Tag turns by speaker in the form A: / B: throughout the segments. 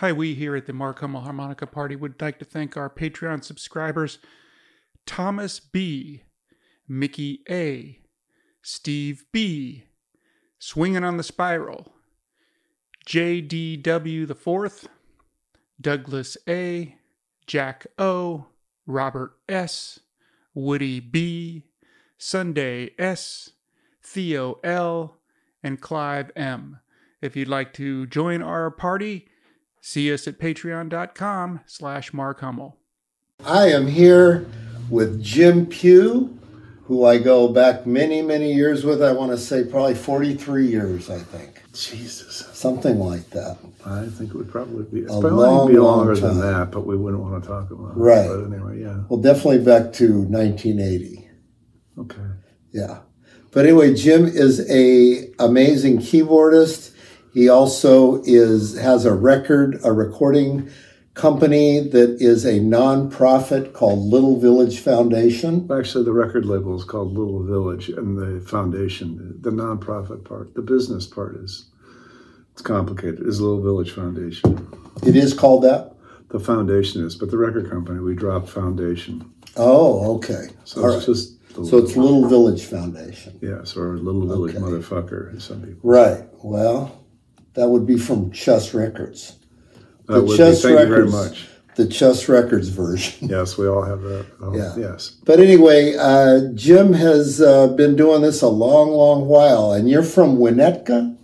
A: Hi, we here at the Mark Hummel Harmonica Party would like to thank our Patreon subscribers Thomas B., Mickey A., Steve B., Swinging on the Spiral, JDW the Fourth, Douglas A., Jack O., Robert S., Woody B., Sunday S., Theo L., and Clive M. If you'd like to join our party, see us at patreon.com slash Mark Hummel.
B: I am here with Jim Pugh, who I go back many, many years with. I want to say probably 43 years, I think.
C: Jesus.
B: Something like that.
C: I think it would probably be, it's
B: A
C: probably
B: long,
C: be
B: long
C: longer than that, but we wouldn't want to talk about it.
B: Right.
C: But anyway, yeah.
B: Well, definitely back to 1980.
C: Okay.
B: Yeah. But anyway, Jim is a amazing keyboardist. He also is has a record, a recording company that is a nonprofit called Little Village Foundation.
C: Actually, the record label is called Little Village, and the foundation, the nonprofit part, the business part is it's complicated. Is Little Village Foundation.
B: It is called that.
C: The foundation is, but the record company we dropped foundation,
B: Oh, okay.
C: so
B: All
C: it's
B: right.
C: just
B: So it's Little Village Foundation.
C: yes, or Little Village
B: Okay.
C: motherfucker. Some people.
B: Right. Well, that would be from Chess Records. The Chess
C: thank you very
B: Records.
C: much.
B: The Chess Records version.
C: Yes, we all have that. Oh,
B: Yeah.
C: Yes.
B: But anyway, uh, Jim has uh, been doing this a long, long while, and you're from Winnetka,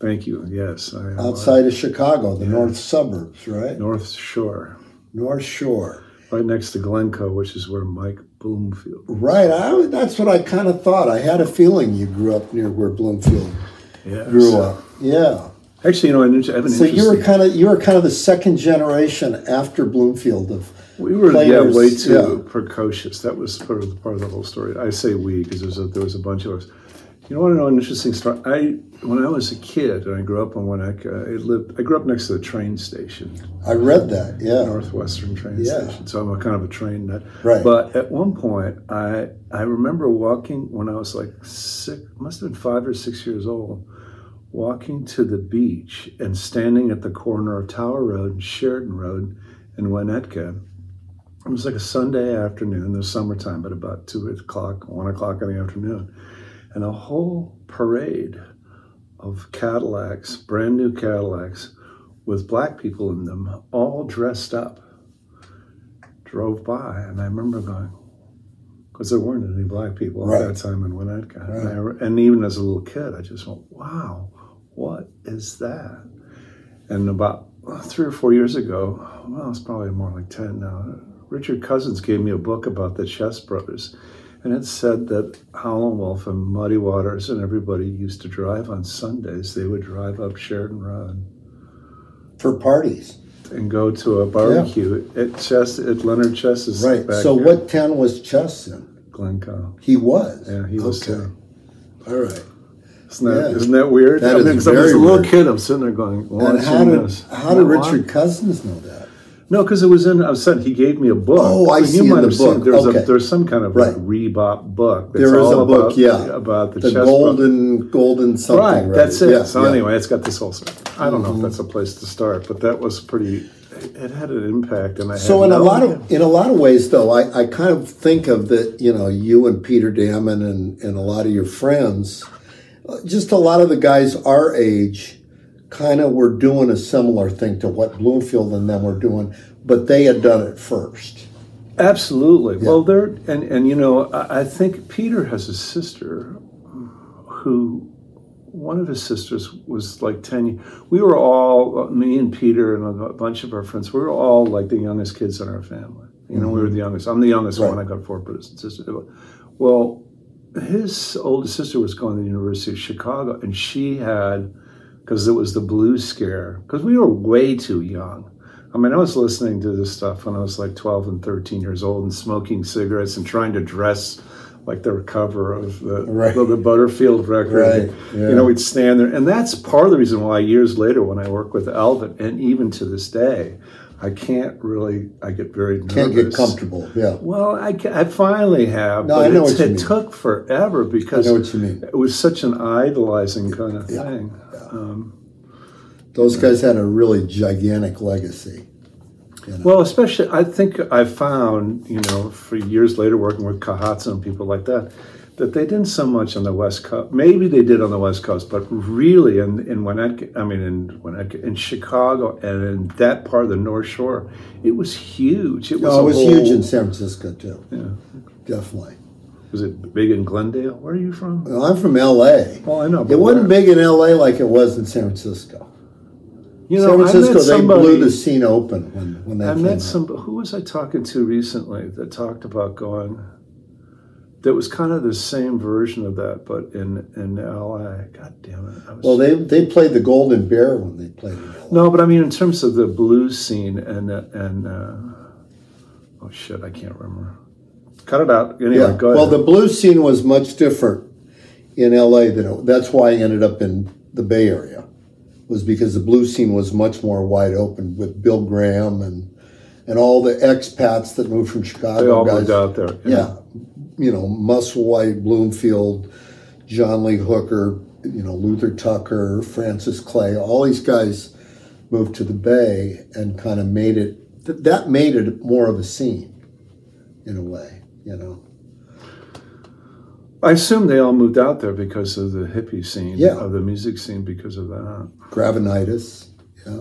C: Thank you. Yes, I am.
B: outside of Chicago, the north suburbs, right?
C: North Shore,
B: North Shore.
C: right next to Glencoe, which is where Mike Bloomfield.
B: Right. I, that's what I kind of thought. I had a feeling you grew up near where Bloomfield
C: Yes.
B: grew up. Yeah.
C: Actually, you know, I have an
B: So you were kind of you were kind of the second generation after Bloomfield of
C: we were
B: players,
C: yeah way too
B: yeah.
C: precocious. That was part of the part of the whole story. I say we because there was a, there was a bunch of us. You know, want to know an interesting story? I when I was a kid and I grew up in Winnetka, I lived. I grew up next to the train station.
B: I read that. Yeah.
C: Northwestern train
B: Yeah.
C: station. So I'm a kind of a train nut.
B: Right.
C: But at one point, I I remember walking when I was like six, must have been five or six years old, walking to the beach and standing at the corner of Tower Road and Sheridan Road in Winnetka. It was like a Sunday afternoon, the summertime, but about two o'clock, one o'clock in the afternoon, and a whole parade of Cadillacs, brand new Cadillacs, with black people in them, all dressed up, drove by. And I remember going, because there weren't any black people
B: Right.
C: at that time in Winnetka. And, I, and even as a little kid, I just went, wow, what is that? And about three or four years ago, well, it's probably more like 10 now, Richard Cousins gave me a book about the Chess Brothers. And it said that Howlin' Wolf and Muddy Waters and everybody used to drive on Sundays. They would drive up Sheridan Road
B: for parties.
C: and go to a barbecue at Chess at Leonard Chess's
B: Right.
C: back
B: So
C: here,
B: what town was Chess in?
C: Glencoe.
B: He was.
C: Yeah, he was
B: Okay.
C: too.
B: All right.
C: Isn't that,
B: Yeah.
C: not that weird?
B: That
C: I
B: is
C: mean, 'cause I was a little
B: weird.
C: kid. I'm sitting there going,
B: And how did
C: this.
B: how did? Richard Cousins know that?
C: No, because it was in. I was saying he gave me a book.
B: Oh, I
C: You
B: see in
C: might
B: the
C: have seen-
B: book.
C: There's
B: Okay.
C: a there's some kind of
B: Right.
C: like Rebop book. that's
B: There is
C: all
B: a book,
C: about,
B: yeah.
C: about the,
B: The golden golden something.
C: Right,
B: Right.
C: that's it.
B: Yeah,
C: so
B: yeah.
C: anyway, it's got this whole. I don't
B: Mm-hmm.
C: know if that's a place to start, but that was pretty. It, it had an impact, and I.
B: So in a lot
C: idea.
B: of in a lot of ways, though, I, I kind of think of that. You know, you and Peter Damon and and a lot of your friends, just a lot of the guys our age, kind of were doing a similar thing to what Bloomfield and them were doing, but they had done it first.
C: Absolutely. Well, there and and you know, I, I think Peter has a sister who one of his sisters was like 10 we were all me and peter and a bunch of our friends we were all like the youngest kids in our family you know we were mm-hmm. the youngest i'm the youngest
B: Right.
C: one i got four brothers and sisters well his oldest sister was going to the university of chicago and she had because it was the blue scare because we were way too young I mean, I was listening to this stuff when I was like 12 and 13 years old and smoking cigarettes and trying to dress like the cover of the,
B: Right.
C: the, the Butterfield record.
B: Right, yeah.
C: You know, we'd stand there. And that's part of the reason why years later, when I work with Alvin, and even to this day, I can't really, I get very nervous.
B: Can't get comfortable. Yeah,
C: Well, I, I finally have.
B: No,
C: but
B: I know what you
C: it
B: mean.
C: took forever because
B: I know what you mean.
C: it was such an idolizing kind of
B: Yeah,
C: thing. Um,
B: Those guys had a really gigantic legacy. You know?
C: Well, especially, I think I found, you know, for years later working with Kaihatsu and people like that, that they didn't so much on the West Coast. Maybe they did on the West Coast, but really in, in Winnetka, I mean, in Winnetka, in Chicago and in that part of the North Shore, it was huge. It was,
B: no, it was
C: whole-
B: huge in San Francisco too.
C: Yeah.
B: Definitely.
C: Was it big in Glendale? Where are you from?
B: Well, I'm from L.A.
C: Well, I know.
B: It wasn't big in L.A. like it was in San Francisco.
C: You know,
B: San
C: Francisco, met
B: they blew the scene open when, when they
C: I met some. Who was I talking to recently that talked about going? That was kind of the same version of that, but in in L.A. God damn it! I was,
B: Well, they they played the Golden Bear when they played in L.A.
C: no, but I mean in terms of the blues scene and uh, and uh, oh shit, I can't remember. Cut it out. Anyway,
B: Yeah.
C: go ahead.
B: Well, the blues scene was much different in L.A. than it, that's why I ended up in the Bay Area. Was because the blues scene was much more wide open with Bill Graham and and all the expats that moved from Chicago.
C: they all
B: guys.
C: moved out there.
B: Yeah, you know, Musselwhite, Bloomfield, John Lee Hooker, you know, Luther Tucker, Francis Clay, all these guys moved to the Bay and kind of made it. Th- that made it more of a scene, in a way, you know.
C: I assume they all moved out there because of the hippie scene,
B: Yeah.
C: of the music scene, because of that.
B: Gravenites, yeah.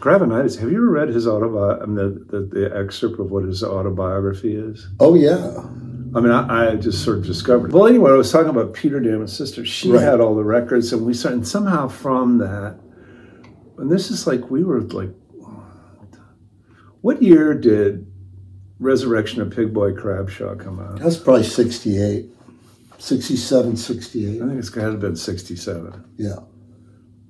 C: Gravenites. Have you ever read his autobi- I mean, the, the the excerpt of what his autobiography is?
B: Oh yeah,
C: I mean, I, I just sort of discovered. Well, anyway, I was talking about Peter Damon's sister. She
B: Right.
C: had all the records, and we started and somehow from that. And this is like we were like, what year did Resurrection of Pig Boy Crabshaw come out?
B: that's probably 68, 67, 68.
C: I think it's got to have been sixty-seven.
B: Yeah,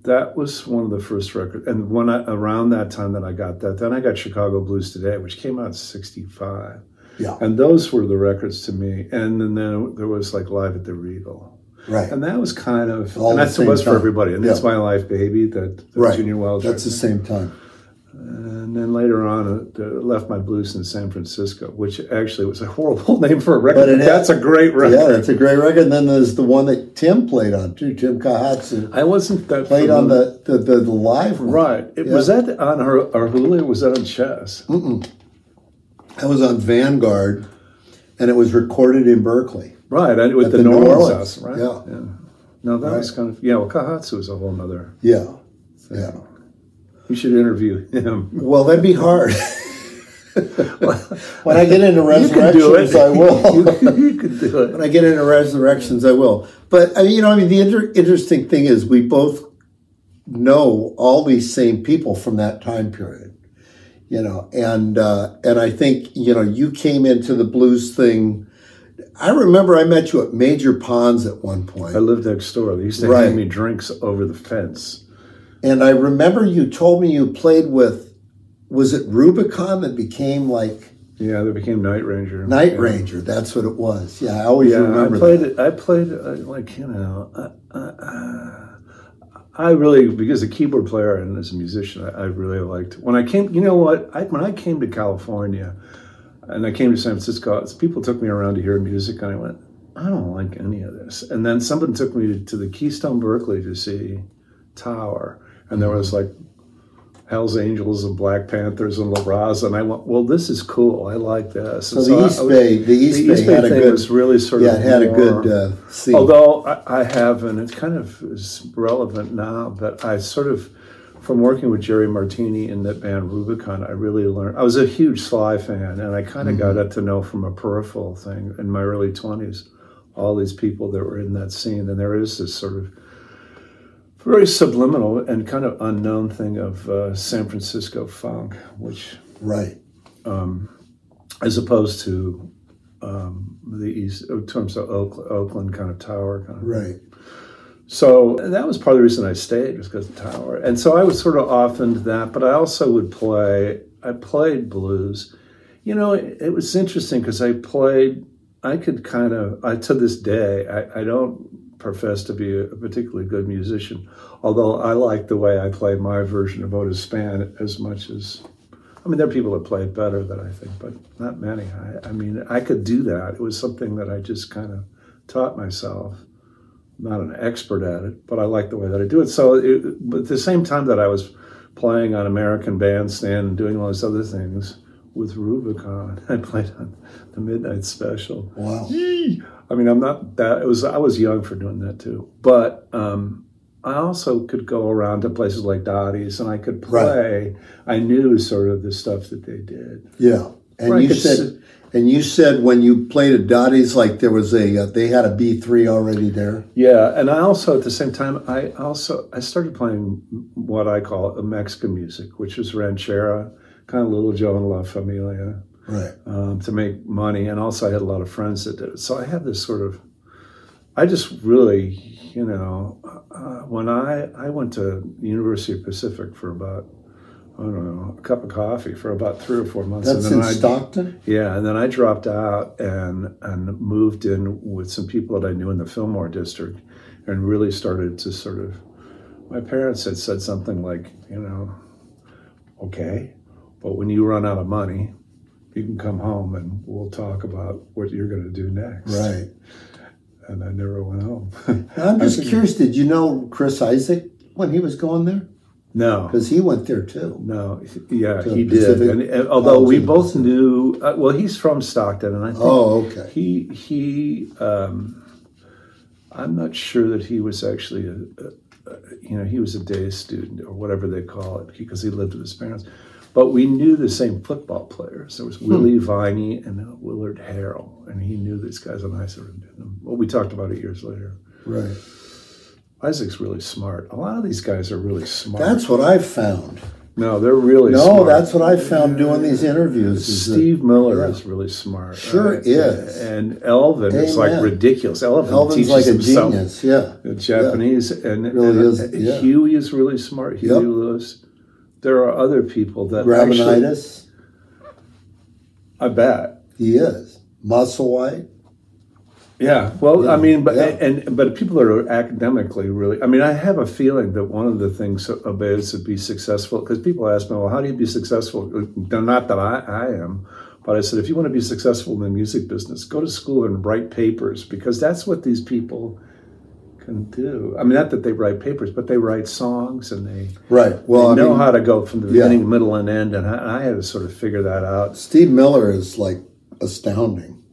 C: That was one of the first records, and when I around that time that I got that, then I got Chicago Blues Today, which came out in '65,
B: yeah,
C: and those were the records to me. And then there, was like Live at the Regal,
B: right.
C: and that was kind of,
B: All
C: and that's
B: same
C: what it was for everybody. And
B: Yeah.
C: that's my life, baby. That, that
B: Right.
C: Junior Wells.
B: That's the same time.
C: And then later on, uh, left my blues in San Francisco, which actually was a horrible name for a record.
B: But
C: But
B: had-
C: that's a great record.
B: Yeah, that's a great record. And then there's the one that Tim played on too. Tim Kaihatsu
C: I wasn't that
B: played on the, the, the, the live one.
C: right. It, Was that on her? Or was that on Chess?
B: That was on Vanguard, and it was recorded in Berkeley.
C: Right, I, with the,
B: the
C: New Orleans, house, right?
B: yeah.
C: No, that
B: Right.
C: was kind of yeah. Well, Kaihatsu is a whole nother.
B: Yeah, yeah.
C: You should interview him.
B: Well, that'd be hard. when I get into
C: You can do
B: resurrections. I will.
C: you, you could do it. when.
B: I get into resurrections, I will. But I mean, you know, I mean, the inter- interesting thing is we both know all these same people from that time period. You know, and uh, and I think you know you came into the blues thing. I remember I met you at Major Ponds at one point.
C: I lived next door. They used to
B: Right.
C: hand me drinks over the fence.
B: And I remember you told me you played with, was it Rubicon that became like
C: Yeah, they became Night Ranger.
B: Night
C: yeah.
B: Ranger? That's what it was. Yeah, I always
C: Yeah, I played
B: that.
C: it. I played uh, like you know. Uh, I really because a keyboard player and as a musician, I, I really liked when I came. You know what? I, when I came to California, and I came to San Francisco, people took me around to hear music, and I went, I don't like any of this. And then someone took me to, to the Keystone Berkeley to see Tower, and there was like Hell's Angels and Black Panthers and La Raza, and I went, well, this is cool. I like this.
B: So
C: And
B: the East
C: I
B: Bay, the East
C: the
B: Bay
C: East Bay
B: had a good,
C: was really sort
B: yeah,
C: of
B: it had a good uh, scene.
C: Although I, I have, and it's kind of is relevant now, but I sort of, from working with Jerry Martini in that band Rubicon, I really learned. I was a huge Sly fan, and I kind of got up to know from a peripheral thing in my early 20s all these people that were in that scene. And there is this sort of very subliminal and kind of unknown thing of uh, San Francisco funk, which
B: right.
C: as opposed to um, the east in terms of Oak, Oakland kind of tower kind of
B: Right.
C: so that was part of the reason I stayed was because of the tower. And so I was sort of off into that, but I also would play. I played blues. You know, it, it was interesting because I played. I could kind of. I to this day, I, I don't profess to be a, particularly good musician, although I like the way I play my version of Otis Spann as much as. I mean, there are people that play it better than I think, but not many. I, I mean, I could do that. It was something that I just kind of taught myself not an expert at it, but I like the way that I do it. So, it, but at the same time that I was playing on American Bandstand and doing all these other things with Rubicon, I played on the Midnight Special.
B: Wow.
C: I mean, I'm not that. It was I was young for doing that too, but um, I also could go around to places like Dottie's and I could play. I knew sort of the stuff that they did.
B: Yeah. And
C: Right,
B: you said, and you said when you played at Dottie's, like there was a, uh, they had a B three already there.
C: Yeah, and I also at the same time I also I started playing what I call Mexican music, which was ranchera, kind of Little Joe and La Familia,
B: Right.
C: um, to make money, and also I had a lot of friends that did it. So I had this sort of, I just really, you know, uh, when I I went to University of Pacific for about I don't know a cup of coffee for about three or four months,
B: That's
C: and
B: in
C: then I
B: Stockton.
C: yeah, and then I dropped out and and moved in with some people that I knew in the Fillmore district, and really started to sort of. My parents had said something like, you know, okay, but when you run out of money, you can come home and we'll talk about what you're going to do next.
B: Right.
C: And I never went home.
B: I'm just curious. Did you know Chris Isaak when he was going there?
C: no.
B: Because he went there too.
C: No, yeah,
B: To
C: he did. And, and although we both knew, uh, well, he's from Stockton, and I think
B: Oh, okay.
C: he he. Um, I'm not sure that he was actually a, a, a, you know, he was a day student or whatever they call it because he lived with his parents. But we knew the same football players. There was Willie Viney and uh, Willard Harrell, and he knew these guys, and I sort of knew them. Well, we talked about it years later.
B: Right.
C: Isaak's really smart. A lot of these guys are really smart.
B: That's what I've found.
C: no, they're really
B: No,
C: smart.
B: that's what I found doing these interviews. is that-
C: Steve Miller
B: yeah.
C: is really smart.
B: Sure
C: right?
B: is.
C: And Elvin is like ridiculous. Elvin,
B: Elvin's
C: teaches
B: like a
C: himself
B: genius. Yeah.
C: Japanese, and,
B: Really
C: and,
B: is,
C: uh,
B: yeah.
C: Huey is really smart. Huey
B: Yep.
C: Lewis. There are other people that actually,
B: Gravenites.
C: I bet.
B: He is. Musselwhite.
C: Yeah. Well,
B: Yeah,
C: I mean, but
B: yeah.
C: and but people are academically really. I mean, I have a feeling that one of the things about is to be successful because people ask me, well, how do you be successful? Not that I, I am, but I said, if you want to be successful in the music business, go to school and write papers because that's what these people can do. I mean, not that they write papers, but they write songs and they,
B: Right. Well,
C: they
B: I
C: know
B: mean,
C: how to go from the
B: yeah.
C: beginning, middle, and end. And I, I had to sort of figure that out.
B: Steve Miller is like astounding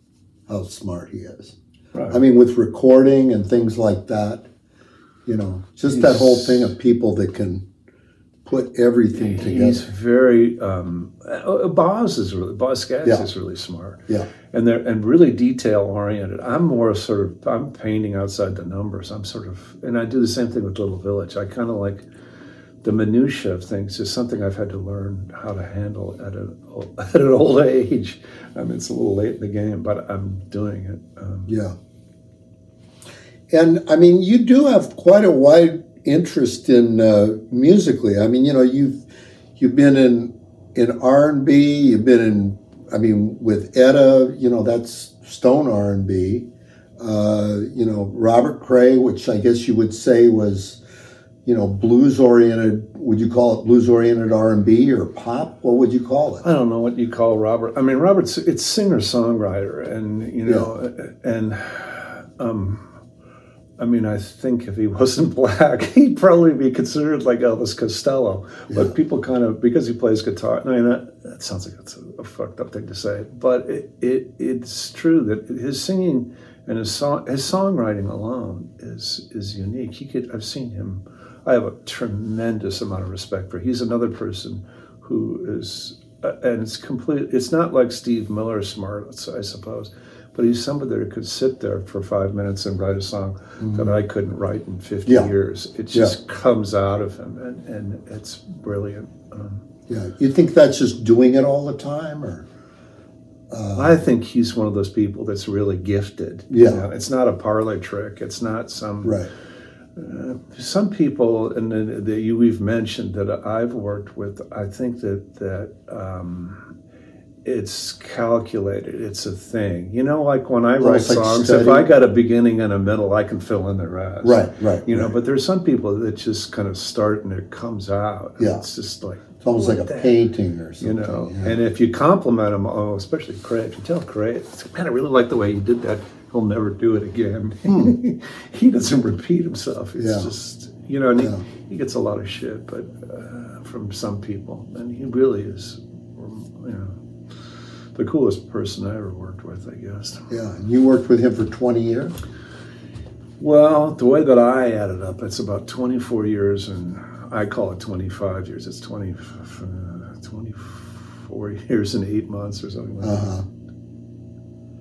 B: how smart he is.
C: Right.
B: I mean, with recording and things like that, you know, just that whole thing of people that can put everything together.
C: He's very um, uh, Boz is really Boz Scaggs
B: Yeah.
C: is really smart.
B: Yeah.
C: and they're and really detail oriented. I'm more sort of I'm painting outside the numbers. I'm sort of and I do the same thing with Little Village. I kind of like the minutia of things is something I've had to learn how to handle at an old, at an old age. I mean, it's a little late in the game, but I'm doing it. Um,
B: Yeah. And I mean, you do have quite a wide interest in uh, musically. I mean, you know, you've you've been in in R and B. You've been in. I mean, with Etta, you know, that's Stone R and B. Uh, you know, Robert Cray, which I guess you would say was, you know, blues oriented. Would you call it blues oriented R and B or pop? What would you call it?
C: I don't know what you call Robert. I mean, Robert's it's singer songwriter, and you know, and um, I mean, I think if he wasn't black, he'd probably be considered like Elvis Costello. But people kind of because he plays guitar. I mean, that, that sounds like that's a, a fucked up thing to say, but it, it it's true that his singing and his song his songwriting alone is is unique. He could I've seen him. I have a tremendous amount of respect for. He's another person who is uh, and it's complete. It's not like Steve Miller smart, I suppose, but he's somebody that could sit there for five minutes and write a song that I couldn't write in fifty
B: Yeah.
C: years. It just comes out of him, and, and it's brilliant. Um,
B: Yeah, you think that's just doing it all the time, or
C: I think he's one of those people that's really gifted.
B: Yeah.
C: it's not a parlor trick. It's not some
B: right?
C: some people, and that you we've mentioned that I've worked with. I think that that um, it's calculated. It's a thing. You know, like when I write
B: like
C: songs, if. I got a beginning and a middle, I can fill in the rest.
B: Right, right,
C: You know, but there's some people that just kind of start and it comes out.
B: Yeah.
C: it's just like
B: It's almost like a painting or something.
C: you know.
B: yeah.
C: And if you compliment them, oh, especially Cray, if you tell Cray, man, I really like the way you did that. he'll never do it again. he doesn't repeat himself. It's
B: Hmm. Yeah.
C: just you know, and
B: Yeah.
C: he, he gets a lot of shit, but uh, from some people, and he really is, you know, the coolest person I ever worked with, I guess.
B: Yeah. And you worked with him for 20 years?
C: Well, the way that I added up, it's about 24 years, and I call it 25 years. It's 20, uh, 24 years and eight months or something like that.
B: Uh-huh.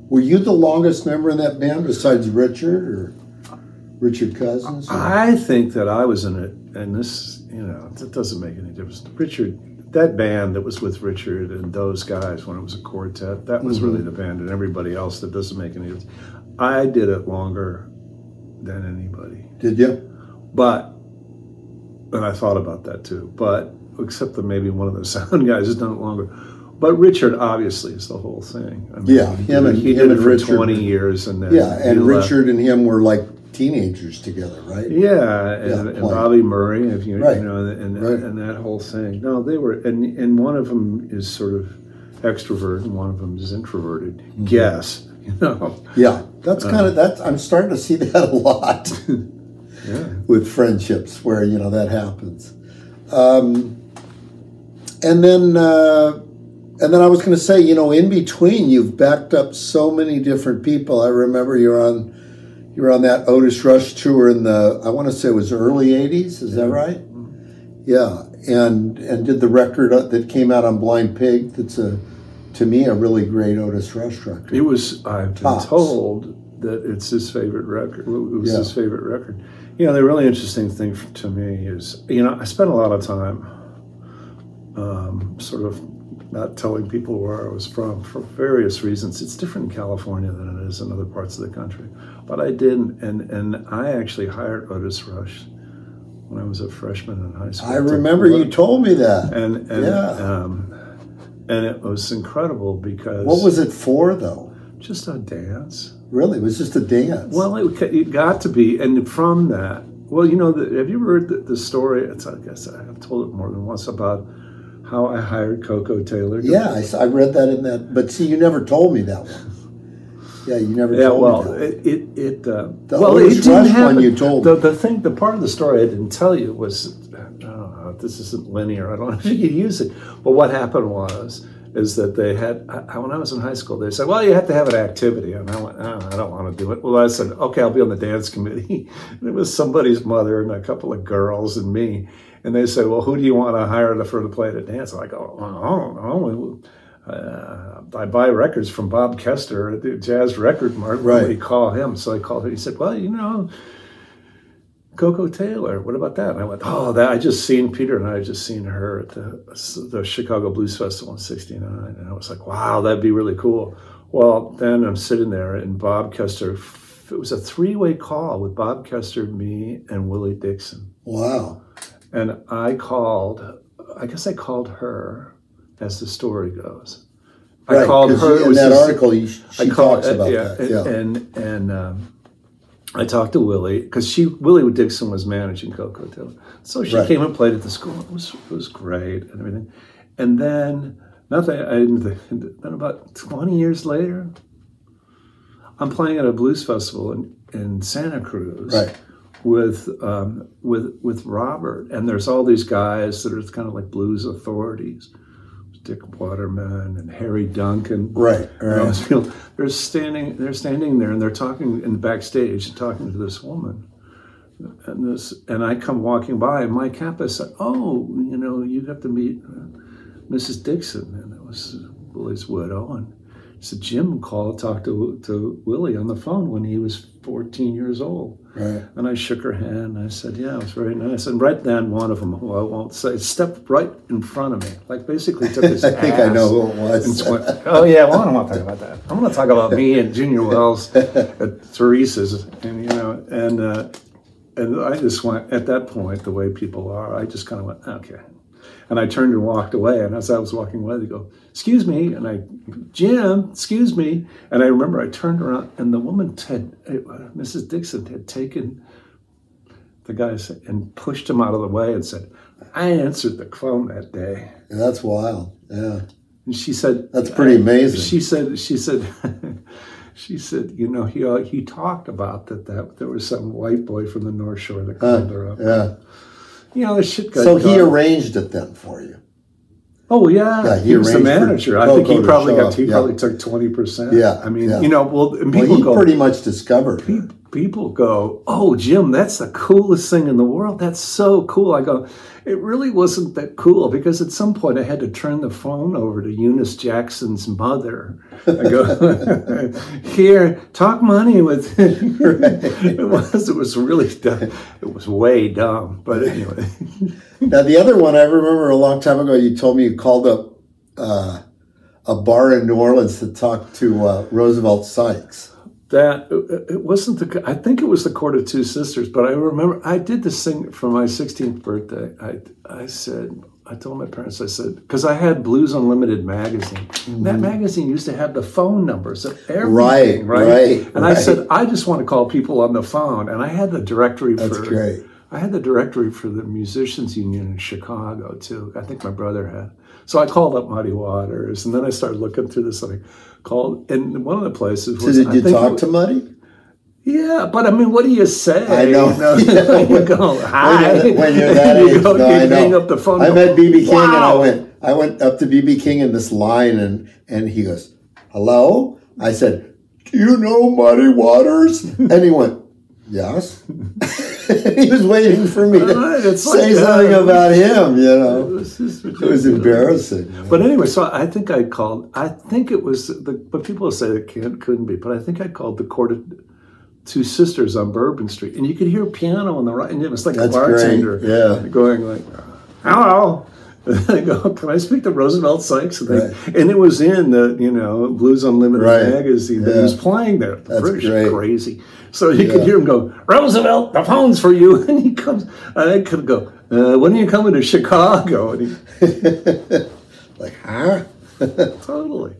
B: Were you the longest member in that band besides Richard or Richard Cousins? or-
C: I think that I was in it, and this, you know, it doesn't make any difference. Richard, that band that was with Richard and those guys when it was a quartet, that was mm-hmm. really the band, and everybody else that doesn't make any difference. I did it longer than anybody,
B: Did you?
C: but, and I thought about that too, but except that maybe one of the sound guys has done it longer. But Richard obviously is the whole thing. I mean,
B: Yeah, him and-
C: he
B: him
C: did it
B: and
C: for
B: Richard.
C: twenty years, and then
B: Yeah. And
C: he left.
B: Richard and him were like teenagers together, right?
C: Yeah, and,
B: Yeah,
C: and. Bobby Murray, if you,
B: Right.
C: you know, and
B: Right.
C: and that whole thing. No, they were, and and one of them is sort of extrovert, and one of them is introverted.
B: Mm-hmm.
C: Guess, you know.
B: Yeah. That's kind of that's I'm starting to see that a lot
C: Yeah.
B: with friendships where you know that happens. Um, and then uh, and then I was going to say, you know, in between you've backed up so many different people. I remember you're on you're on that Otis Rush tour in the I want to say it was early '80s. Is that right? Yeah, and and did the record uh, that came out on Blind Pig. That's a to me a really great Otis Rush record.
C: It was. I've been
B: Tops.
C: told that it's his favorite record. It was
B: Yeah.
C: his favorite record. You know, the really interesting thing to me is, you know, I spent a lot of time, um, sort of, not telling people where I was from for various reasons. It's different in California than it is in other parts of the country. But I didn't, and and I actually hired Otis Rush when I was a freshman in high school.
B: I remember you told me that.
C: and and
B: Yeah.
C: um, and it was incredible because
B: What was it for, though?
C: just a dance.
B: Really, it was just a dance.
C: Well, it, it got to be, and from that, well, you know, the, have you heard the, the story? It's, I guess I've told it more than once about how I hired Koko Taylor.
B: yeah, I, read that in that. But see, you never told me that one. Yeah, you never
C: Yeah,
B: told
C: well, it it, it uh,
B: The
C: well, it didn't happen.
B: you told
C: the the thing, the part of the story I didn't tell you was, I don't know, this isn't linear. I don't know if you could use it, but what happened was is that they had I, when I was in high school, they said, well, you have to have an activity, and I went, oh, I don't want to do it. Well, I said, okay, I'll be on the dance committee. and it was somebody's mother and a couple of girls and me. And they said, well, who do you want to hire to, for to play the dance? I'm like, oh, I don't know. Uh, I buy records from Bob Koester at the Jazz Record Mart.
B: Right.
C: Nobody call him. So I called him. He said, well, you know, Koko Taylor. What about that? And I went, oh, that I just seen Peter and I just seen her at the the Chicago Blues Festival in '69, and I was like, wow, that'd be really cool. Well, then I'm sitting there, and Bob Koester. It was a three-way call with Bob Koester, me, and Willie Dixon.
B: wow.
C: And I called. I guess I called her, as the story goes. I
B: Right,
C: called
B: 'cause
C: her.
B: in that
C: just-
B: article, you, she
C: I call-
B: talks about
C: yeah,
B: that. Yeah.
C: And and um, I talked to Willie because she Willie Dixon was managing Koko Taylor, so she
B: Right.
C: came and played at the school. It was it was great and everything. And then nothing. I didn't. think- Then about twenty years later, I'm playing at a blues festival in, in Santa Cruz.
B: Right.
C: With um, with with Robert, and there's all these guys that are kind of like blues authorities, Dick Waterman and Harry Duncan,
B: Right, right.
C: they're standing they're standing there and they're talking in the backstage talking to this woman. And this and i come walking by and my campus said oh you know you have to meet uh, mrs dixon. And it was willie's widow and said jim called talked to, to willie on the phone when he was 14 years old
B: Right.
C: and I shook her hand. And I said, "Yeah, it was very nice." And right then, one of them, who I won't say, stepped right in front of me, like basically took his.
B: I think I know who it was.
C: went, oh yeah, well I don't want to talk about that. I'm going to talk about me and Junior Wells at Theresa's, and you know, and uh, and I just went at that point, the way people are, I just kind of went, okay, and I turned and walked away. And as I was walking away, they go, "Excuse me," and I, Jim, excuse me, and I remember I turned around, and the woman had, uh, Mrs. Dixon, had taken the guy and pushed him out of the way and said, "I answered the phone that day."
B: And That's wild. Yeah.
C: And she said,
B: That's pretty amazing.
C: She said, she said, she said, you know, he uh, he talked about that that there was some white boy from the North Shore that
B: Uh,
C: called her up.
B: yeah.
C: You know, this shit got
B: So he arranged it then for you.
C: Oh yeah,
B: Yeah, he
C: he, was the
B: for
C: manager. I think he probably got he
B: yeah.
C: probably took twenty percent.
B: Yeah,
C: I mean,
B: yeah.
C: you know, well, and
B: Well, he
C: go,
B: pretty much discovered her.
C: Pe- people go, "Oh, Jim, that's the coolest thing in the world. That's so cool." I go, "It really wasn't that cool because at some point I had to turn the phone over to Eunice Jackson's mother. I go, "Here, talk money with." it was it was really dumb. It was way dumb, but anyway.
B: Now, the other one I remember a long time ago, you told me you called up uh, a bar in New Orleans to talk to uh, Roosevelt Sykes.
C: That it wasn't the i think it was the court of two sisters but i remember i did this thing for my 16th birthday i i said i told my parents i said because i had blues unlimited magazine that magazine used to have the phone numbers of everything
B: Mm-hmm. Right, right,
C: and i said i just want to call people on the phone and i had the directory
B: That's
C: for
B: great.
C: I had the directory for the Musicians Union in Chicago too. I think my brother had. So I called up Muddy Waters, and then I started looking through this. I called, and one of the places
B: So
C: was.
B: did
C: I
B: you talk
C: it-
B: to Muddy?
C: yeah, but I mean, what do you say?
B: I know.
C: You, know, you go, hi.
B: When you're, when you're that
C: You
B: age,
C: go,
B: no, I know.
C: hang up the phone.
B: I met BB King and I went. I went up to BB King in this line and and he goes, "Hello." I said, "Do you know Muddy Waters?" and he went, "Yes." he was waiting for me to
C: Right, it's
B: say
C: like
B: something
C: that.
B: about him. You know,
C: This is
B: it was embarrassing.
C: But anyway, so I think I called. I think it was the. But people say it can't, couldn't be. But I think I called the court of two sisters on Bourbon Street, and you could hear piano on the right, and it was like
B: That's
C: a bartender,
B: yeah.
C: going like, "Hello." And I go, "Can I speak to Roosevelt Sykes?" And, they,
B: Right.
C: and it was in the you know Blues Unlimited
B: Right,
C: magazine that he
B: yeah.
C: was playing there. The
B: That's
C: British
B: great.
C: crazy. So you
B: Yeah.
C: could hear him go, "Roosevelt, the phone's for you," and he comes. And I could go, uh, "When are you coming to Chicago?" And he
B: Like, huh?
C: totally.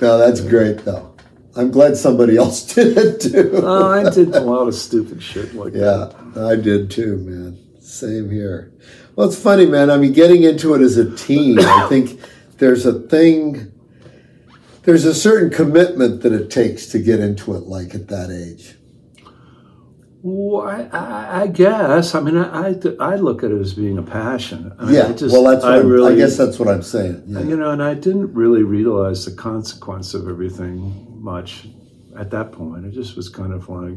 B: No, that's great though. I'm glad somebody else did it too.
C: Oh, I did a lot of stupid shit like that.
B: Yeah, I did too, man. Same here. Well, it's funny, man. I mean, getting into it as a teen, I think there's a thing, there's a certain commitment that it takes to get into it, like at that age.
C: Well, I, I, I guess. I mean, I, I, I look at it as being a passion. I mean,
B: Yeah,
C: I just,
B: well, that's what
C: I really,
B: I guess that's what I'm saying. Yeah.
C: you know, and I didn't really realize the consequence of everything much at that point. It just was kind of like,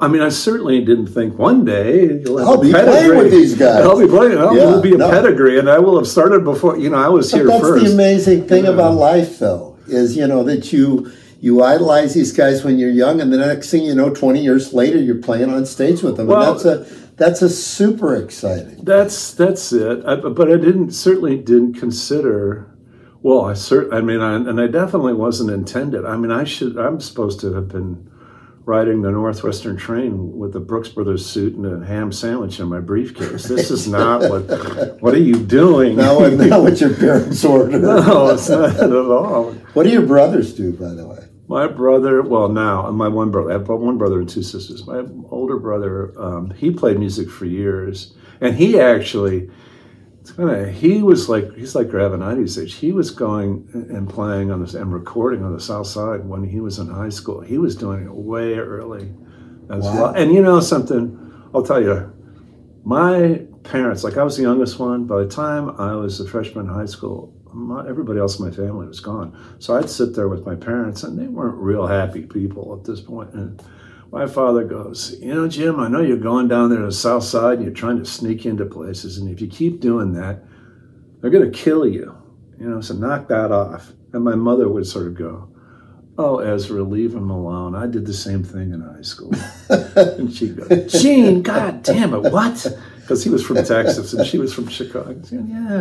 C: I mean, I certainly didn't think one day you'll have
B: I'll
C: a
B: be playing with these guys.
C: I'll be playing. I'll
B: Yeah,
C: be a
B: no.
C: pedigree, and I will have started before. You know, I was
B: But
C: here
B: that's
C: first.
B: the amazing thing
C: Yeah.
B: about life, though, is you know that you you idolize these guys when you're young, and the next thing you know, 20 years later, you're playing on stage with them,
C: Well-
B: and that's a that's a super exciting.
C: That's that's it. I, but I didn't certainly didn't consider. Well, I cert. I mean, I, and I definitely wasn't intended. I mean, I should. I'm supposed to have been riding the Northwestern train with a Brooks Brothers suit and a ham sandwich in my briefcase. This is not what. What are you doing?
B: Now, what- now what your parents ordered.
C: no, it's not at all.
B: What do your brothers do, by the way?
C: My brother, well, now my one brother. I have one brother and two sisters. My older brother, um, he played music for years, and he actually, it's kinda, he was like he's like Gravenites age. He was going and playing on this and recording on the South Side when he was in high school. He was doing it way early as
B: Wow.
C: well. And you know something, I'll tell you, my parents, like I was the youngest one. By the time I was a freshman in high school, my, everybody else in my family was gone. So I'd sit there with my parents, and they weren't real happy people at this point. And my father goes, You know, Jim, I know you're going down there to the south side and you're trying to sneak into places. And if you keep doing that, they're going to kill you. You know, so knock that off. And my mother would sort of go, Oh, Ezra, leave him alone. I did the same thing in high school. and she'd go, Gene, God damn it, what? Because he was from Texas and she was from Chicago. Yeah,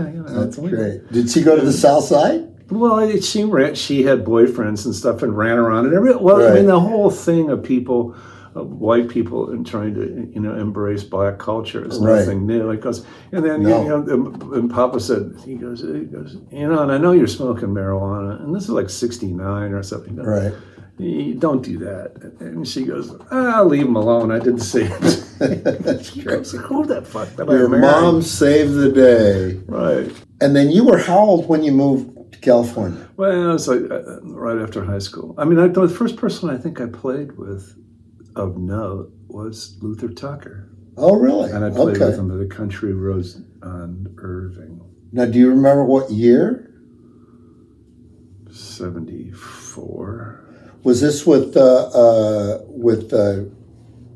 C: you know,
B: That's great. Did she go to the South Side?
C: well, she ran. She had boyfriends and stuff, and ran around and every. Well, I mean, the whole thing of people, of white people, and trying to you know embrace black culture is
B: Right.
C: nothing new. Like, 'cause- and then
B: No.
C: you know, and- and Papa said he goes, he goes, you know, and I know you're smoking marijuana, and this is like '69 or something.
B: Right.
C: Don't do that. And she goes, ah, I'll leave him alone. I did the same.
B: That's
C: she
B: great.
C: goes, who the fuck did I
B: Your
C: marry?"
B: mom saved the day.
C: Right.
B: And then you were how old when you moved to California?
C: Well, it was like uh, right after high school. I mean, I, the first person I think I played with of note was Luther Tucker,
B: Oh, really?
C: and I played
B: okay.
C: with him at the Country Rose on Irving,
B: Now, do you remember what year?
C: seventy four.
B: Was this with uh, uh, with uh,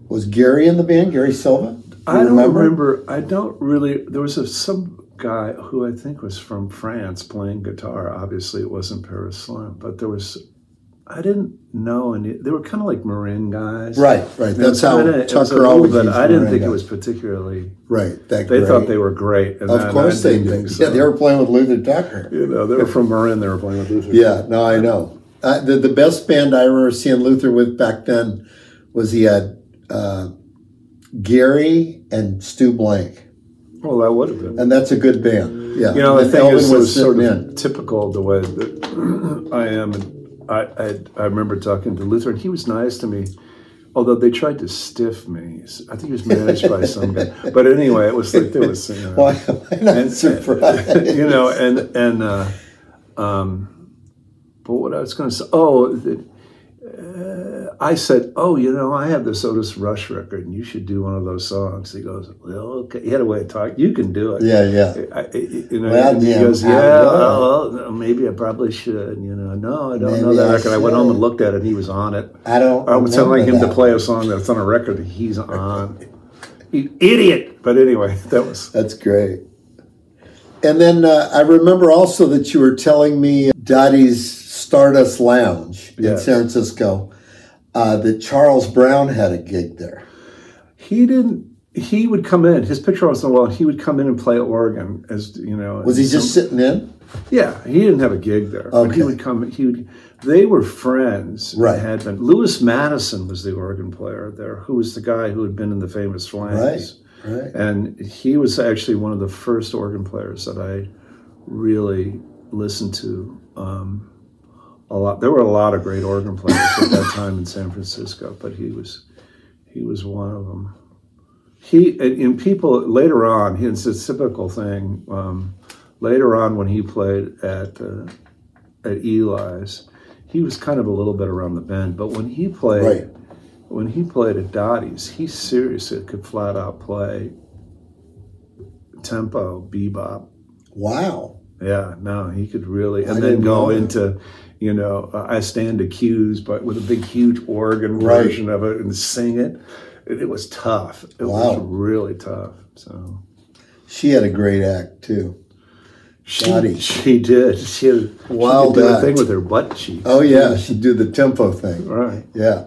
B: was Gary in the band? Gary Silva? Do
C: I don't remember? I don't really. There was a, some guy who I think was from France playing guitar. Obviously, it wasn't Paris Slim, but there was. I didn't know any. They were kind of like Marin guys,
B: Right, right. That's how
C: Kinda-
B: Tucker always
C: bit- I didn't think it was particularly.
B: right. That
C: They
B: great.
C: thought they were great. And
B: Of
C: I-
B: course they
C: didn't think so.
B: Yeah, they were playing with Luther Tucker.
C: You know, they were from Marin. They were playing with Luther.
B: Yeah, no, I know. Uh, the the best band I remember seeing Luther with back then was he had uh, Gary and Stu Blank,
C: Well, that would have been.
B: and that's a good band. Yeah,
C: You know, the
B: And
C: thing
B: Elvin
C: is, it was sort of typical of the way that I am. And I, I, I remember talking to Luther, and he was nice to me. Although they tried to stiff me, I think he was managed by some guy. But anyway, it was like there was, you know,
B: Why, why not
C: and-
B: surprised?
C: you know, and and uh, um, but what I was going to say, oh, the, uh, I said, oh, you know, I have this Otis Rush record, and you should do one of those songs. He goes, well, okay. He had a way of talking. You can do it.
B: yeah, yeah.
C: I, I- you know,
B: Well,
C: and he
B: yeah,
C: goes, yeah,
B: will."
C: well, maybe I probably should. You know, no, I don't know that
B: I
C: record. I went home and looked at it, and he was on it.
B: I don't.
C: I was telling him to play a song that's on a record that he's on. You idiot! But anyway, that was
B: That's great. And then uh, I remember also that you were telling me Dottie's Stardust Lounge in San Francisco uh, that Charles Brown had a gig there.
C: he didn't. He would come in. His picture was on the wall. and He would come in and play organ, as you know.
B: Was he
C: and
B: just sitting in?
C: Yeah, he didn't have a gig there. But he would come. He would. They were friends.
B: Right.
C: Had been. Lewis Madison was the organ player there, who was the guy who had been in the famous Flames.
B: Right.
C: And he was actually one of the first organ players that I really listened to um, a lot. There were a lot of great organ players at that time in San Francisco, but he was he was one of them. He and, people later on, he- it's a typical thing. Um, later on, when he played at uh, at Eli's, he was kind of a little bit around the bend. But when he played
B: Right.
C: when he played at Dottie's, he seriously could flat out play tempo, bebop.
B: Wow.
C: Yeah, no, he could really,
B: I
C: and then go into, you know, uh, I stand accused, but with a big, huge organ
B: Right.
C: version of it and sing it. It, it was tough. It
B: Wow.
C: was really tough. So
B: She had a great act too.
C: she,
B: Dottie.
C: she did. She had
B: Wild
C: she thing with her butt cheeks.
B: Oh yeah, she did the tempo thing.
C: right.
B: Yeah.